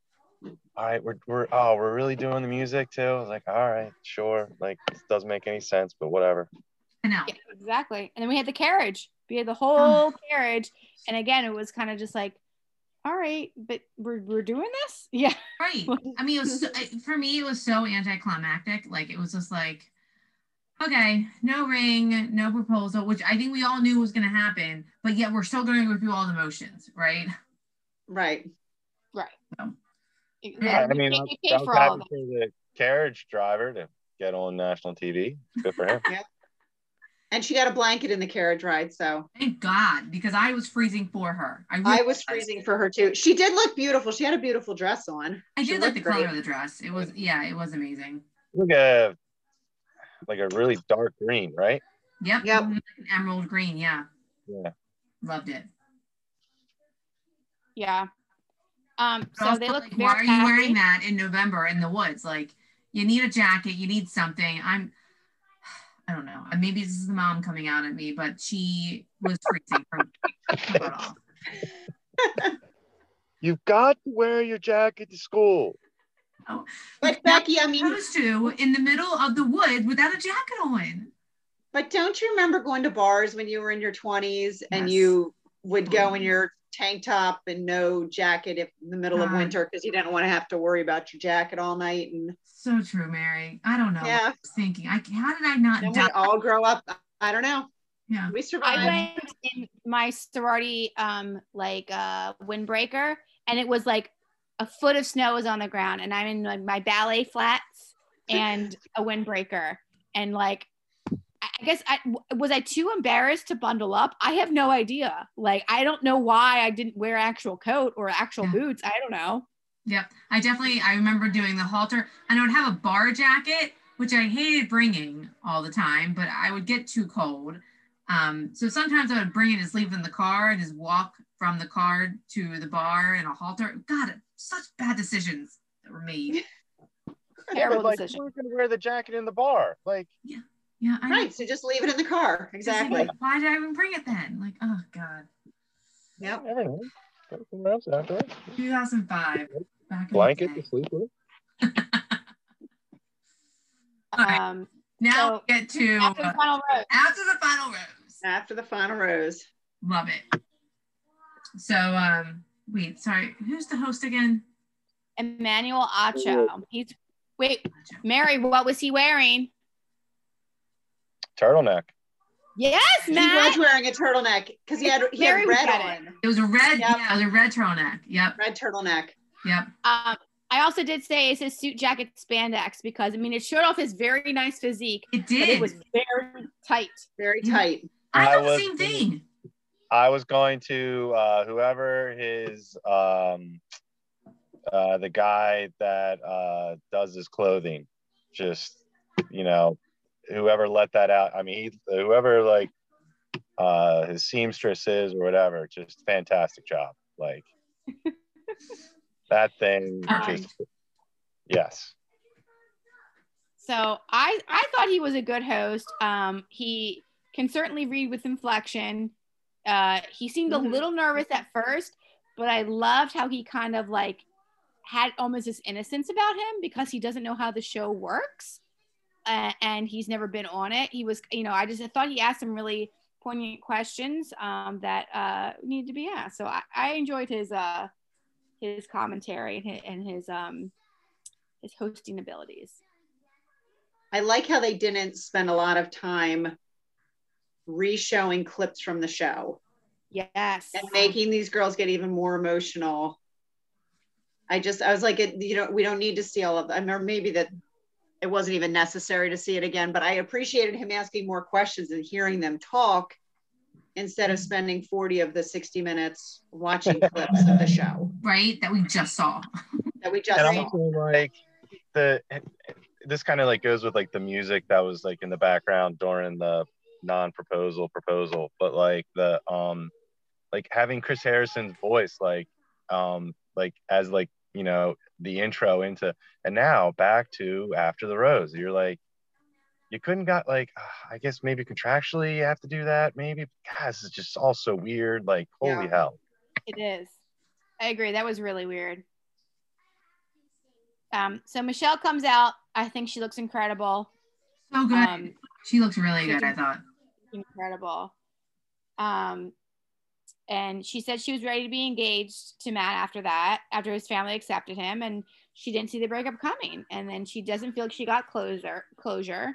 all right, we're we're oh we're really doing the music too. I was like, all right, sure, like this doesn't make any sense, but whatever. I know. Yeah, exactly. And then we had the carriage. We had the whole oh. carriage. And again, it was kind of just like, all right, but we're, we're doing this? Yeah. Right. I mean, it was so, for me. It was so anticlimactic. Like it was just like, okay, no ring, no proposal, which I think we all knew was going to happen, but yet we're still going to go through all the motions, right? Right. Right. So, Yeah, I mean, you I'm, pay I'm for all of happy for the carriage driver to get on national TV. Good for him. And she got a blanket in the carriage ride. So Thank God, because I was freezing for her. I, I was freezing for her too. She did look beautiful. She had a beautiful dress on. I She did like the looked color of the dress. It was, yeah, it was amazing. Like a like a really dark green, right? Yep. Yep. mhm, like an emerald green. Yeah. Yeah. Loved it. Yeah. Um, so also, they look like, very why are you happy. wearing that in November in the woods? Like, you need a jacket, you need something. I'm, I don't know. Maybe this is the mom coming out at me, but she was freezing from her butt off. You've got to wear your jacket to school. Oh, But Becky, I mean, Supposed to in the middle of the woods without a jacket on. but don't you remember going to bars when you were in your 20s and Yes. you would go in your tank top and no jacket if in the middle of winter because you didn't want to have to worry about your jacket all night and So true, Mary. I don't know. what Yeah. I was thinking. I how did I not then we all grow up. I don't know. yeah. We survived. I went in my sorority um like uh windbreaker and it was like a foot of snow was on the ground and I'm in like my ballet flats and a windbreaker and like I I guess I was I too embarrassed to bundle up. I have no idea. Like I don't know why I didn't wear actual coat or actual Yeah. boots. I don't know. Yep. I definitely I remember doing the halter and I would have a bar jacket, which I hated bringing all the time, but I would get too cold. Um, so sometimes I would bring it and just leave it in the car and just walk from the car to the bar in a halter. God, such bad decisions that were made. Terrible like, decision. who's gonna wear the jacket in the bar? Like, Yeah, I know. Right. So just leave it in the car. Exactly. Why did I even bring it then? Like, oh God. Yep. never know. Go somewhere else afterwards. 2005. Back in Blanket the to sleep with. All right, Um, now so get to after the uh, final rose. after the final rose. After the final rose. Love it. So, um, wait, sorry, who's the host again? Emmanuel Acho. He's wait, Mary, what was he wearing? Turtleneck. Yes, He was wearing a turtleneck because he had he had red at on. It was a red, Yep. yeah, it was a red turtleneck. Yep, Red turtleneck. yep. Um, I also did say it's his suit jacket spandex because I mean it showed off his very nice physique, It did. it was very tight. Very Yeah. tight. I I thought the was- same thing. I was going to uh, whoever his um, uh, the guy that uh, does his clothing, just you know, whoever let that out. I mean, he, whoever like uh, his seamstress is or whatever, just fantastic job. Like that thing, Um, just yes. So I I thought he was a good host. Um, he can certainly read with inflection. Uh, he seemed a little nervous at first, but I loved how he kind of like had almost this innocence about him because he doesn't know how the show works, uh, and he's never been on it. He was, you know, I just I thought he asked some really poignant questions um, that uh, needed to be asked. So I, I enjoyed his uh, his commentary and his, and his um his hosting abilities. I like how they didn't spend a lot of time re-showing clips from the show Yes. and making these girls get even more emotional. I just I was like, it, you know, we don't need to see all of. I remember maybe that it wasn't even necessary to see it again, but I appreciated him asking more questions and hearing them talk instead of spending 40 of the 60 minutes watching clips of the show right? That we just saw. that we just and saw. also like the this kind of like goes with like the music that was like in the background during the non-proposal proposal but like the um like having chris harrison's voice like um like as like you know the intro into and now back to after the rose you're like you couldn't got like i guess maybe contractually you have to do that maybe God, this is just all so weird like holy Yeah. hell It is. I agree. That was really weird. Um, so Michelle comes out. I think she looks incredible. So good. Um, she looks really good, I thought. incredible. Um, and she said she was ready to be engaged to Matt after that, after his family accepted him, and she didn't see the breakup coming. And then she doesn't feel like she got closure. Closure.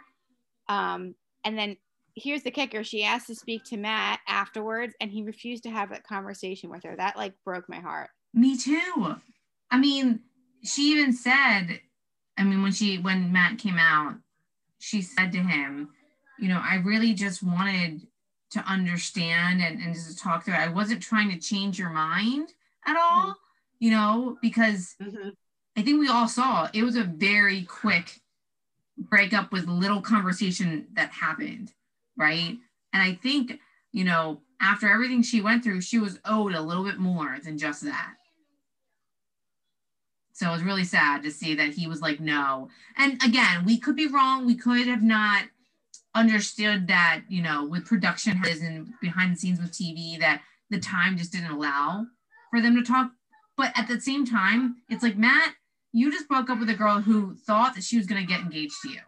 Um, and then here's the kicker: she asked to speak to Matt afterwards, and he refused to have that conversation with her. That like broke my heart. Me too. I mean, she even said, I mean, when she when Matt came out, she said to him, you know, I really just wanted to understand and, and just to talk through it. I wasn't trying to change your mind at all, you know, because Mhm. I think we all saw it was a very quick breakup with little conversation that happened, right? And I think, you know, after everything she went through, she was owed a little bit more than just that. So it was really sad to see that he was like, no. And again, we could be wrong. We could have not understood that, you know, with production and behind the scenes with TV, that the time just didn't allow for them to talk. But at the same time, it's like, Matt, you just broke up with a girl who thought that she was going to get engaged to you.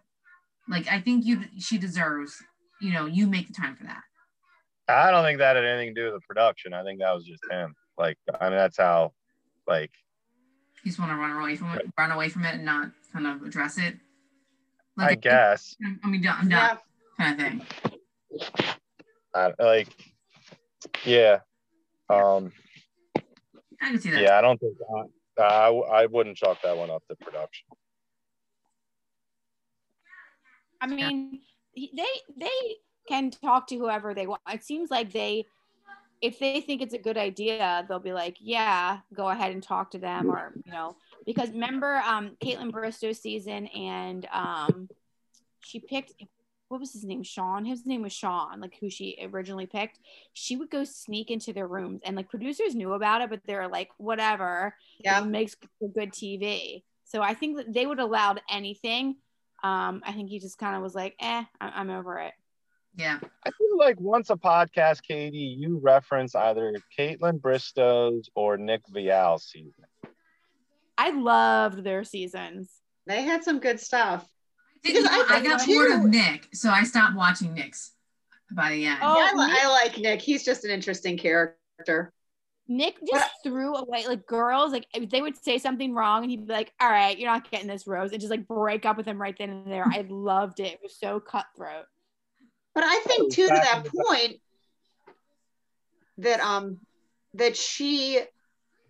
Like, I think you, she deserves, you know, you make the time for that. I don't think that had anything to do with the production. I think that was just him. Like, I mean, that's how, like, You just want to run away from it, run away from it and not kind of address it. like, I guess, I mean, I'm done, Yeah. Kind of thing. I, like, yeah, um, I can see that. yeah. I don't think I, I, I wouldn't chalk that one up to production. I mean, they they can talk to whoever they want. It seems like they if they think it's a good idea, they'll be like, yeah, go ahead and talk to them, or you know, because remember, um, Kaitlyn Bristowe's season, and um, she picked what was his name? Shawn. His name was Shawn, like who she originally picked. She would go sneak into their rooms, and like producers knew about it, but they're like, whatever. Yeah. Makes good TV. So I think that they would allowed anything. Um, I think he just kind of was like, eh, I- I'm over it. Yeah. I feel like once a podcast, Katie, you reference either Kaitlyn Bristowe's or Nick Viall season. I loved their seasons. They had some good stuff. Didn't, Because I I, got think bored of Nick, so I stopped watching Nick's by the end. Oh, yeah, I, Nick- I like Nick. He's just an interesting character. Nick just threw away like girls, like if they would say something wrong and he'd be like, All right, you're not getting this rose, and just like break up with him right then and there. I loved it. It was so cutthroat. But I think Oh, too to that point that um that she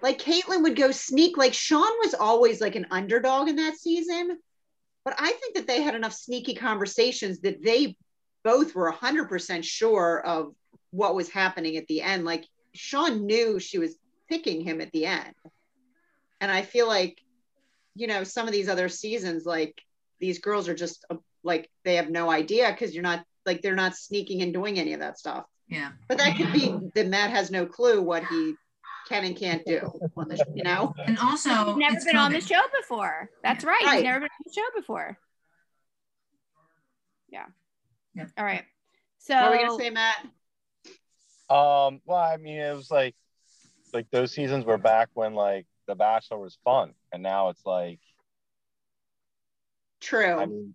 like Kaitlyn would go sneak like Shawn was always like an underdog in that season. But I think that they had enough sneaky conversations that they both were 100% sure of what was happening at the end. Like Shawn knew she was picking him at the end. And I feel like, you know, some of these other seasons, like these girls are just uh, like they have no idea because you're not like they're not sneaking and doing any of that stuff. Yeah. But that could be that Matt has no clue what he can and can't do on the, you know. And also, He's never it's been on the show before. That's right. Right. He's never been on the show before. Yeah. Yeah. All right. So What are we gonna say, Matt? Um, well, I mean, it was like like those seasons were back when like The Bachelor was fun, and now it's like True. I mean,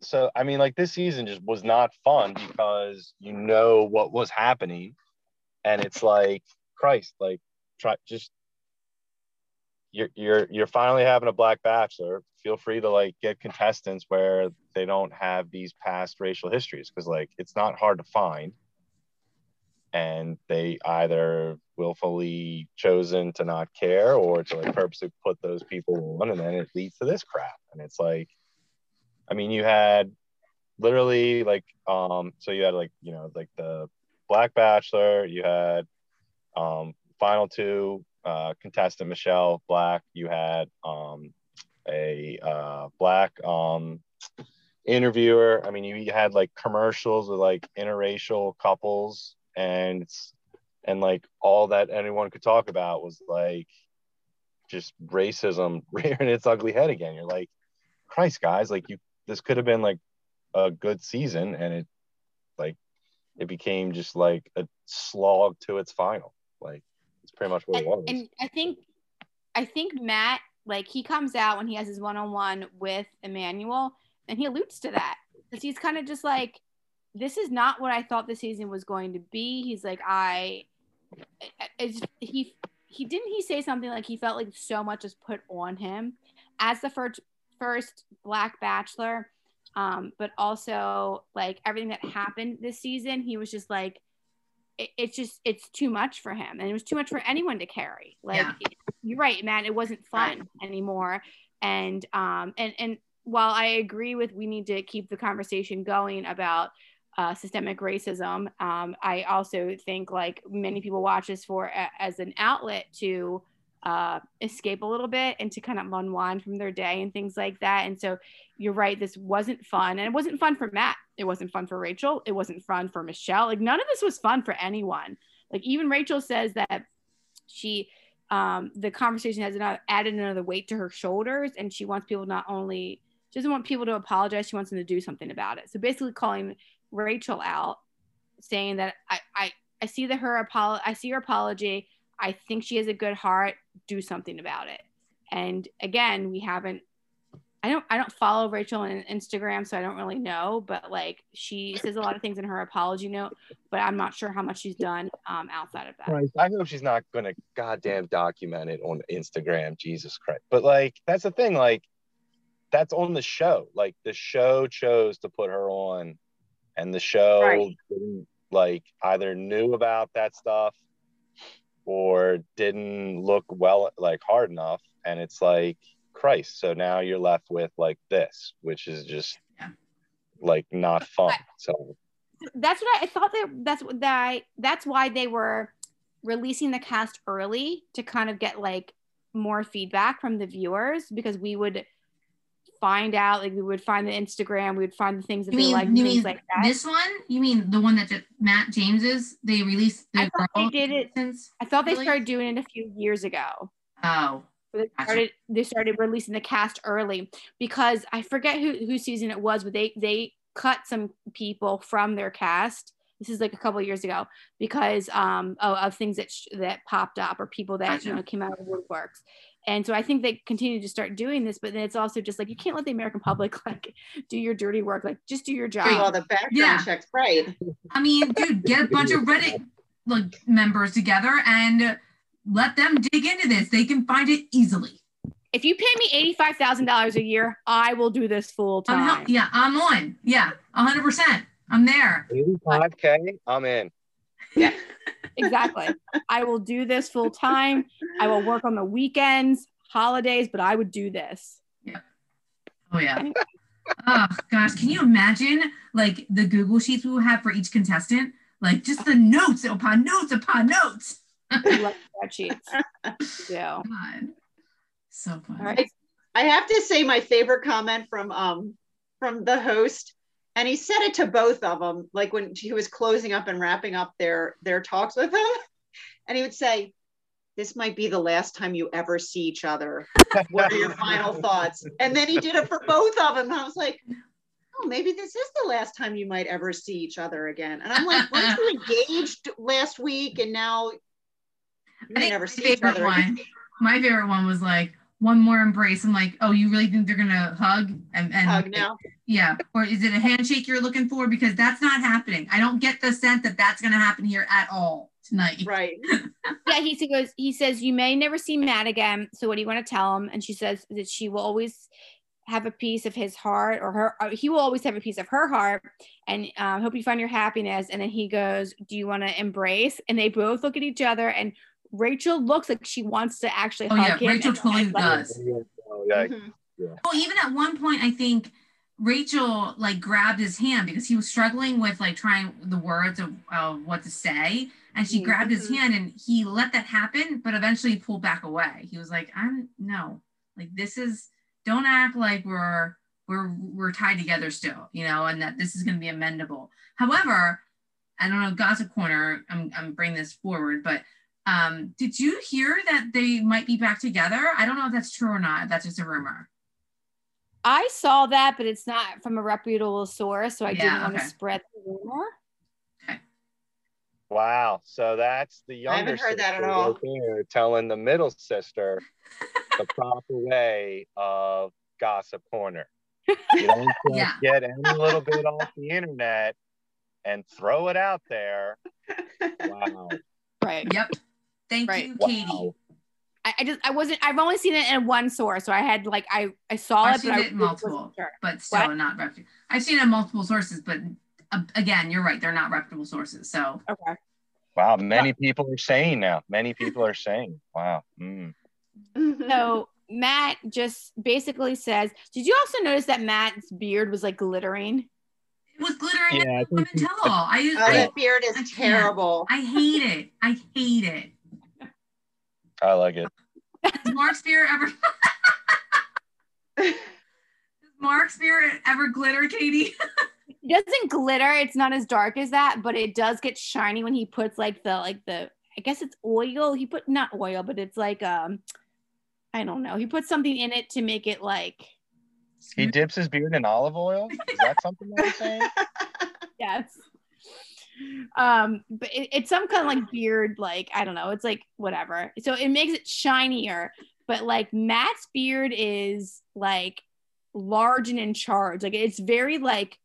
so I mean, like this season just was not fun because you know what was happening, and it's like Christ, like try just you're you're you're finally having a black bachelor. Feel free to like get contestants where they don't have these past racial histories because like it's not hard to find, and they either willfully chosen to not care or to like purposely put those people on, and then it leads to this crap, and it's like. I mean, you had literally like um so you had like you know like the Black Bachelor, you had um final two uh contestant Michelle Black, you had um a uh black um interviewer. I mean, you had like commercials with like interracial couples and and like all that anyone could talk about was like just racism rearing its ugly head again. You're like, Christ, guys, like you this could have been like a good season and it like it became just like a slog to its final like pretty much what it was. and, and I think I think Matt like he comes out when he has his one-on-one with Emmanuel and he alludes to that because he's kind of just like this is not what I thought the season was going to be. He's like I it's, he he didn't he say something like he felt like so much was put on him as the first first black bachelor? Um but also like everything that happened this season he was just like it, it's just it's too much for him and it was too much for anyone to carry like Yeah. you're right man it wasn't fun anymore and um and and while i agree with we need to keep the conversation going about uh, systemic racism um, i also think like many people watch this for a, as an outlet to uh, escape a little bit and to kind of unwind from their day and things like that and so you're right this wasn't fun and it wasn't fun for matt it wasn't fun for rachel. It wasn't fun for michelle. Like none of this was fun for anyone. Like even rachel says that she um, the conversation has added another weight to her shoulders and she wants people not only she doesn't want people to apologize. She wants them to do something about it. So basically calling rachel out saying that i i, I see that her apolo- i see her apology. I think she has a good heart. Do something about it. And again we haven't I don't I don't follow Rachel on Instagram, so I don't really know. But like she says a lot of things in her apology note, but I'm not sure how much she's done um, outside of that. Christ, i hope she's not gonna goddamn document it on instagram jesus christ but like that's the thing like that's on the show like the show chose to put her on and the show Right. didn't like either knew about that stuff or didn't look well like hard enough and it's like christ so now you're left with like this which is just Yeah. like not fun so That's what I, I thought. They, that's what that I, that's why they were releasing the cast early to kind of get like more feedback from the viewers because we would find out like we would find the Instagram, we would find the things that You they mean, like, you things mean like that. this one? You mean the one that just, Matt James's? They released the I thought they did it- since- I thought they Really? started doing it a few years ago. Oh, But They started they started releasing the cast early because I forget who whose season it was, but they they cut some people from their cast. This is like a couple of years ago because um of, of things that sh- that popped up or people that you know came out of the woodworks. And so I think they continue to start doing this, but then it's also just like you can't let the American public like do your dirty work. Like just do your Do all the background Yeah. checks, right? I mean, dude, get a bunch of Reddit like members together and let them dig into this. They can find it easily. If you pay me eighty five thousand dollars a year, I will do this full I'm time. yeah, I'm on. Yeah, hundred percent. I'm there. 85K, I'm in. Yeah, exactly. I will do this full time. I will work on the weekends, holidays, but I would do this. Yeah. Oh yeah. Oh gosh, can you imagine like the Google sheets we will have for each contestant? Like just the notes upon notes upon notes. I love spreadsheets. Yeah. So funny. All right. I have to say my favorite comment from um from the host, and he said it to both of them, like when he was closing up and wrapping up their their talks with them, and he would say, "This might be the last time you ever see each other. What are your final thoughts?" And then he did it for both of them, and I was like. Oh, maybe this is the last time you might ever see each other again. And I'm like, weren't you engaged last week and now you I think never my see each favorite other one. My favorite one was like one more embrace. I'm like, oh, you really think they're gonna hug and, and Hug now. Yeah, or is it a handshake you're looking for? Because that's not happening. I don't get the sense that that's gonna happen here at all tonight. Right. Yeah, he goes, he says, You may never see Matt again. So what do you want to tell him? And she says that she will always have a piece of his heart or her or he will always have a piece of her heart and um, hope you find your happiness and then he goes do you want to embrace and they both look at each other and rachel looks like she wants to actually Oh hug yeah, him Rachel totally and, like, does. Oh, yeah. Mhm. Well, even at one point, I think Rachel like grabbed his hand because he was struggling with like trying the words of, of what to say, and she Mhm. grabbed his Mhm. hand and he let that happen, but eventually pulled back away. He was like, "I'm no, like this is don't act like we're we're we're tied together still, you know, and that this is going to be amendable." However, I don't know, gossip corner. I'm I'm bringing this forward, but. Um, did you hear that they might be back together? I don't know if that's true or not. That's just a rumor. i saw that but it's not from a reputable source so i didn't Yeah, want to spread the rumor Wow. So that's the I haven't heard that at sister all. right telling the middle sister the proper way of gossip corner. You don't Yeah. get any little bit off the internet and throw it out there. Wow. right Yep. Thank Right. you, Wow. Katie. I, I just I wasn't I've only seen it in one source, so I had like I I saw I've it, seen but it in multiple. sure. But still What? not reputable. I've seen it in multiple sources, but uh, again, you're right. They're not reputable sources. So Okay. Wow. Many people are saying now. Many people are saying, wow. Mm. So Matt just basically says, "Did you also notice that Matt's beard was like glittering?" it was glittering Yeah, I in think the tell. I, Oh, I, that beard is can't. terrible. I hate it. I hate it. I like it. Does Mark's beard ever does Mark's beard ever glitter, Katie? It doesn't glitter. It's not as dark as that, but it does get shiny when he puts like the like the I guess it's oil. He put not oil, but it's like um I don't know. He put something in it to make it like He dips his beard in olive oil. Is that something that you're saying? yes. Um, but it, it's some kind of like beard, like I don't know. It's like whatever. So it makes it shinier. But like Matt's beard is like large and in charge. Like it's very like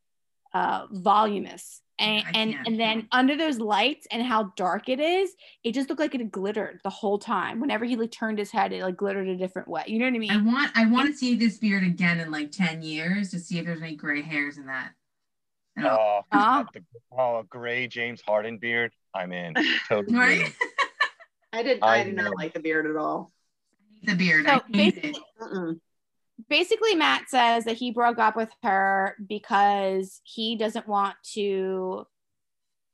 uh voluminous. And and, and then under those lights and how dark it is, it just looked like it glittered the whole time. Whenever he like turned his head, it like glittered a different way. You know what I mean? I want I want to see this beard again in like 10 years to see if there's any gray hairs in that. At all. Oh, the, oh, gray James Harden beard. I'm in. Totally. Right? I did. I, I did not like the beard at all. the beard. So I hate it. Mm-mm. basically Matt says that he broke up with her because he doesn't want to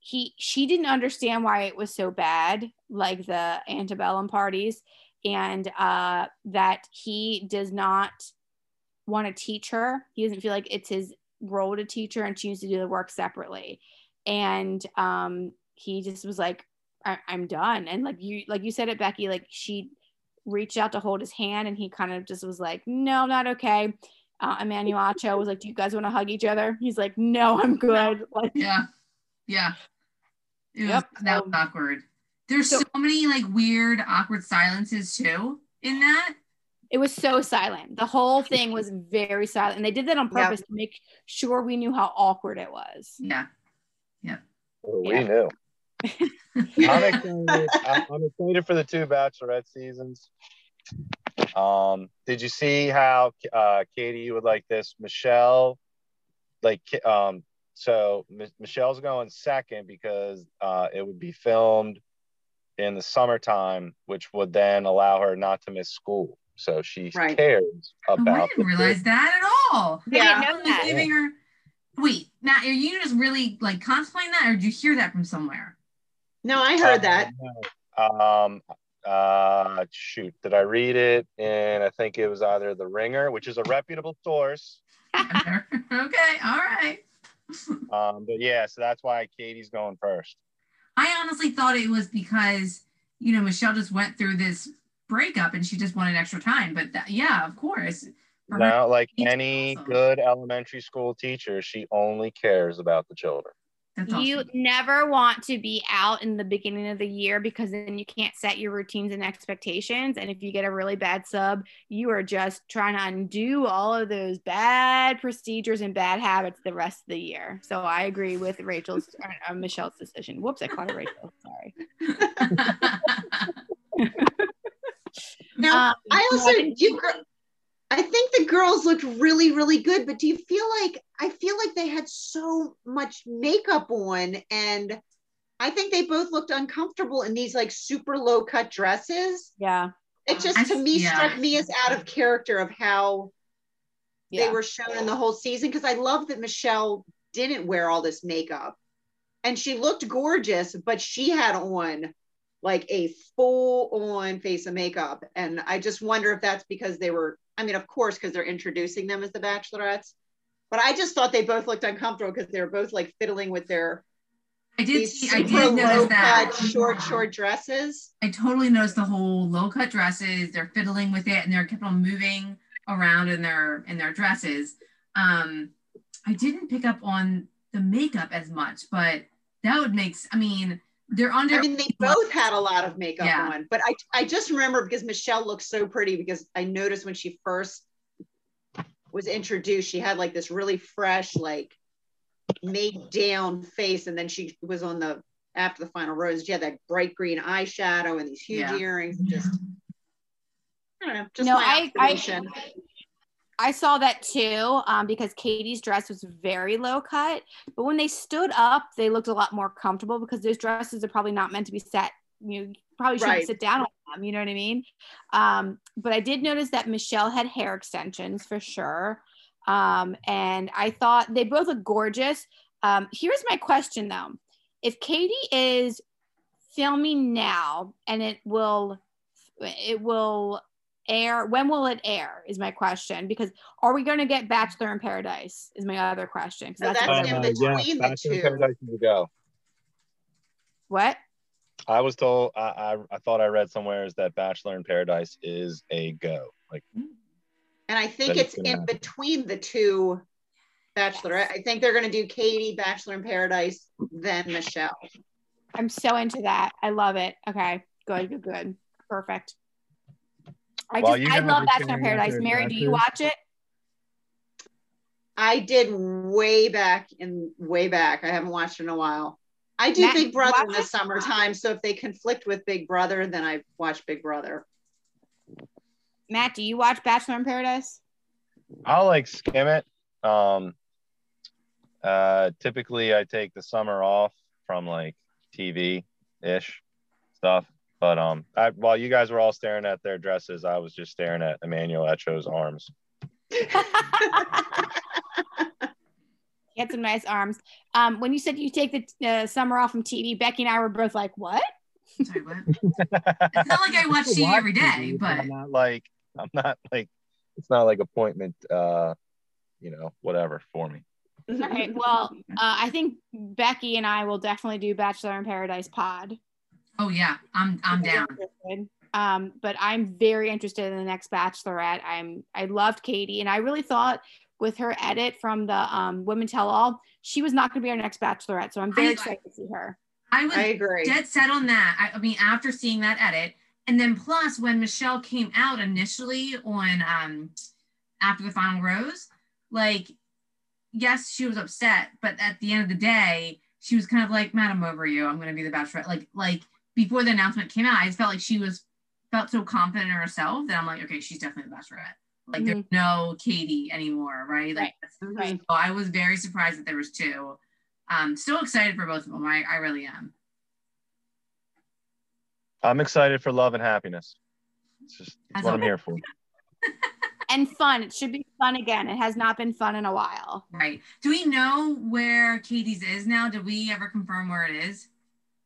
he she didn't understand why it was so bad, like the antebellum parties, and uh, that he does not want to teach her. He doesn't feel like it's his role to teacher and she needs to do the work separately. And um, he just was like, I- "I'm done." And like you, like you said it, Becky. Like she reached out to hold his hand, and he kind of just was like, "No, not okay." Uh, Emmanuel Acho was like, "Do you guys want to hug each other?" He's like, "No, I'm good." Like, Yeah. Yeah. It was, that was awkward. There's so, So- many like weird, awkward silences too in that. It was so silent. The whole thing was very silent, and they did that on Yeah. purpose to make sure we knew how awkward it was. Yeah. Oh, we Yeah. knew. I'm excited. I'm excited for the two Bachelorette seasons. Um, did you see how uh, Katie you would like this? Michelle, like, um, so M- Michelle's going second because uh, it would be filmed in the summertime, which would then allow her not to miss school. So she Right. cares Oh, about. I didn't the realize that at all. Yeah. know Someone was that. giving her. Wait, Matt, are you just really like contemplating that, or did you hear that from somewhere? No, I heard that. Um, uh, shoot, did I read it? And I think it was either The Ringer, which is a reputable source. okay, all right. Um, but yeah, so that's why Katie's going first. I honestly thought it was because you know Michelle just went through this breakup and she just wanted extra time. But that, yeah, of course. For her- Now, like any awesome. good elementary school teacher, she only cares about the children. That's You awesome. never want to be out in the beginning of the year because then you can't set your routines and expectations. And if you get a really bad sub, you are just trying to undo all of those bad procedures and bad habits the rest of the year. So I agree with Rachel's, uh, Michelle's decision. Whoops, I called her Rachel. Sorry. Now, Um, I also didn't- you. I think the girls looked really, really good. But do you feel like I feel like they had so much makeup on, and I think they both looked uncomfortable in these like super low cut dresses. yeah. It just I- to me yeah. struck me as out of character of how Yeah. they were shown in the whole season because I love that Michelle didn't wear all this makeup and she looked gorgeous, but she had on like a full on face of makeup. And I just wonder if that's because they were, I mean, of course, because they're introducing them as the bachelorettes, but I just thought they both looked uncomfortable because they were both like fiddling with their I did see. I did notice that. short, short dresses. I totally noticed the whole low cut dresses. They're fiddling with it, and they're kept on moving around in their in their dresses. Um, I didn't pick up on the makeup as much, but that would make. I mean, they're under. I mean, they both had a lot of makeup Yeah. on, but I, I just remember because Michelle looked so pretty because I noticed when she first was introduced, she had like this really fresh, like made down face. And then she was on the, after the final rose, she had that bright green eyeshadow and these huge Yeah. earrings. And just, I don't know, just No, my I- I- observation. I saw that too um, because Katie's dress was very low cut, but when they stood up, they looked a lot more comfortable because those dresses are probably not meant to be set. You probably shouldn't Right. sit down on them. You know what I mean? Um, but I did notice that Michelle had hair extensions for sure, um, and I thought they both look gorgeous. Um, here's my question though: If Katie is filming now and it will, it will air when will it air is my question because are we going to get bachelor in paradise is my other question 'cause So that's, that's what- in between the Bachelor in two. Paradise is a go. what I was told, I, I, I thought I read somewhere is that Bachelor in Paradise is a go. Like, And I think That is it's in happen. between the two bachelorette. I think they're going to do Katie, Bachelor in Paradise, then Michelle. i'm so into that i love it okay good good good perfect i While just i love bachelor in paradise mary do you watch it I did way back in way back. I haven't watched in a while. I do Matt, Big Brother in the it? summertime, so if they conflict with Big Brother, then I watch Big Brother. matt do you watch bachelor in paradise I'll like skim it. Um, uh, typically, I take the summer off from like TV ish stuff. But um, I, while you guys were all staring at their dresses, I was just staring at Emmanuel Acho's arms. He had some nice arms. Um, when you said you take the uh, summer off from TV, Becky and I were both like, "What?" Sorry, what? It's not like I watch TV every day, but I'm not like I'm not like it's not like appointment uh you know whatever for me. All right. Well, uh, I think Becky and I will definitely do Bachelor in Paradise pod. Oh yeah, I'm I'm down. Um, but I'm very interested in the next Bachelorette. I'm I loved Katie, and I really thought with her edit from the um, Women Tell All, she was not going to be our next Bachelorette. So I'm very I- excited to see her. I was I agree. dead set on that. I, I mean, after seeing that edit, and then plus when Michelle came out initially on um after the final rose, like yes, she was upset, but at the end of the day, she was kind of like, "Madam, over you. I'm going to be the bachelorette." Like like before the announcement came out, I just felt like she was felt so confident in herself that I'm like, okay, she's definitely the bachelorette. Like there's no Katie anymore, right? Like Right. Right. so I was very surprised that there was two. Um, still excited for both of them. I, I really am. I'm excited for love and happiness. It's just it's what I'm always. here for. And fun. It should be fun again. It has not been fun in a while. Right. Do we know where Katie's is now? Did we ever confirm where it is?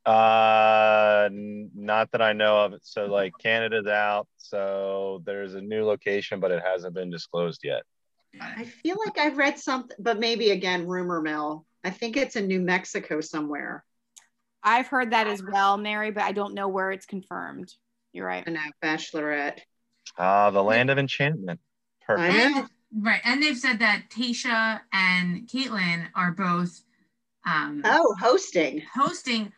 Uh, n- not that I know of. So like Canada's out, so there's a new location, but it hasn't been disclosed yet. I feel like I've read something, but maybe again, rumor mill. I think it's in New Mexico somewhere. I've heard that as well, Mary, but I don't know where it's confirmed. You're right. I know, Bachelorette. Ah, the land of enchantment. Perfect. I know. And, right. And they've said that Tayshia and Kaitlyn are both um, Oh, hosting. hosting,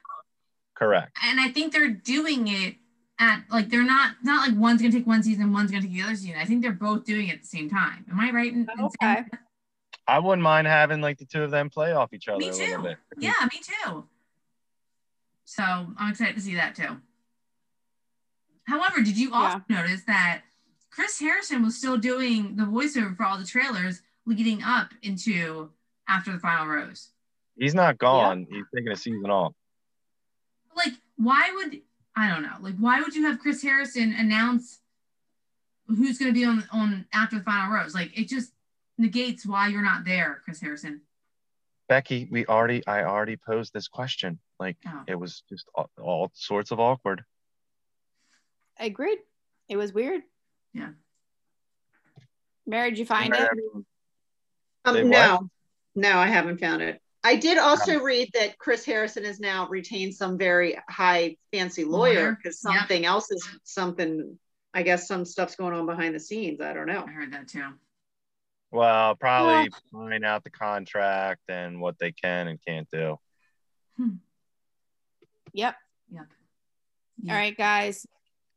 Correct. and I think they're doing it at like they're not not like one's gonna take one season, one's gonna take the other season. I think they're both doing it at the same time. Am I right? In, in saying Okay. that? I wouldn't mind having like the two of them play off each other Me a little too. bit. Yeah, me too. So I'm excited to see that too. However, did you also notice that Chris Harrison was still doing the voiceover for all the trailers leading up into after the final rose? He's not gone. He's taking a season off. Like, why would I don't know? Like, why would you have Chris Harrison announce who's going to be on on after the final rose? Like, it just negates why you're not there, Chris Harrison. Becky, we already I already posed this question. Like Oh. it was just all, all sorts of awkward. I agreed. It was weird. Yeah. Mary, did you find it? Um, no, no, I haven't found it. I did also um, read that Chris Harrison has now retained some very high fancy oh, lawyer Lawyer, because yep. something else is something. I guess some stuff's going on behind the scenes. I don't know. I heard that too. Well, probably find out the contract and what they can and can't do. Hmm. Yep. Yep. All right, guys.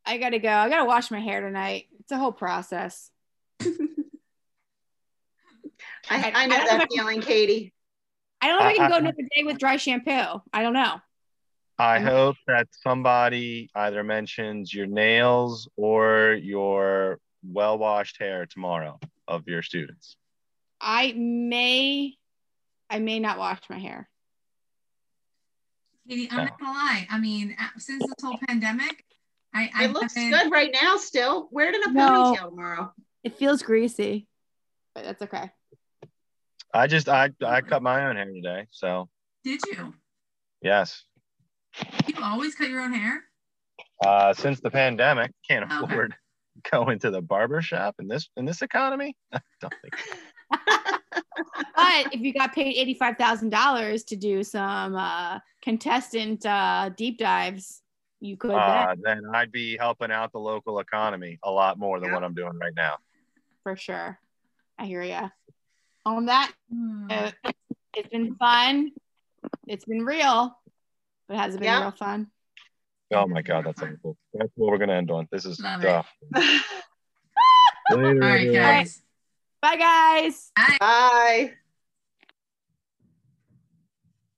I gotta go. I gotta wash my hair tonight. It's a whole process. I, I- I know I that feeling, Katie. I don't know if I can go I- I- another day with dry shampoo. I don't know. I hope that somebody either mentions your nails or your well washed hair tomorrow of your students. I may, I may not wash my hair. Katie, I'm not gonna lie. I mean, since this whole pandemic, I, I It looks haven't- good right now. Still, wear it in a No. ponytail tomorrow. It feels greasy, but that's okay. I just I I cut my own hair today, so Did you? yes. You always cut your own hair? Uh, since the pandemic, can't Okay. afford going to the barber shop in this in this economy. I don't think. But if you got paid eighty-five thousand dollars to do some uh, contestant uh, deep dives, you could. Uh, then, then I'd be helping out the local economy a lot more than Yeah. what I'm doing right now. for sure. I hear ya. On that, Hmm. note, it's been fun. It's been real, but has it been Yeah. real fun? Oh my god, that's awful. That's what we're gonna end on. This is Love it. uh, All right, guys. Bye, guys. Bye. Bye.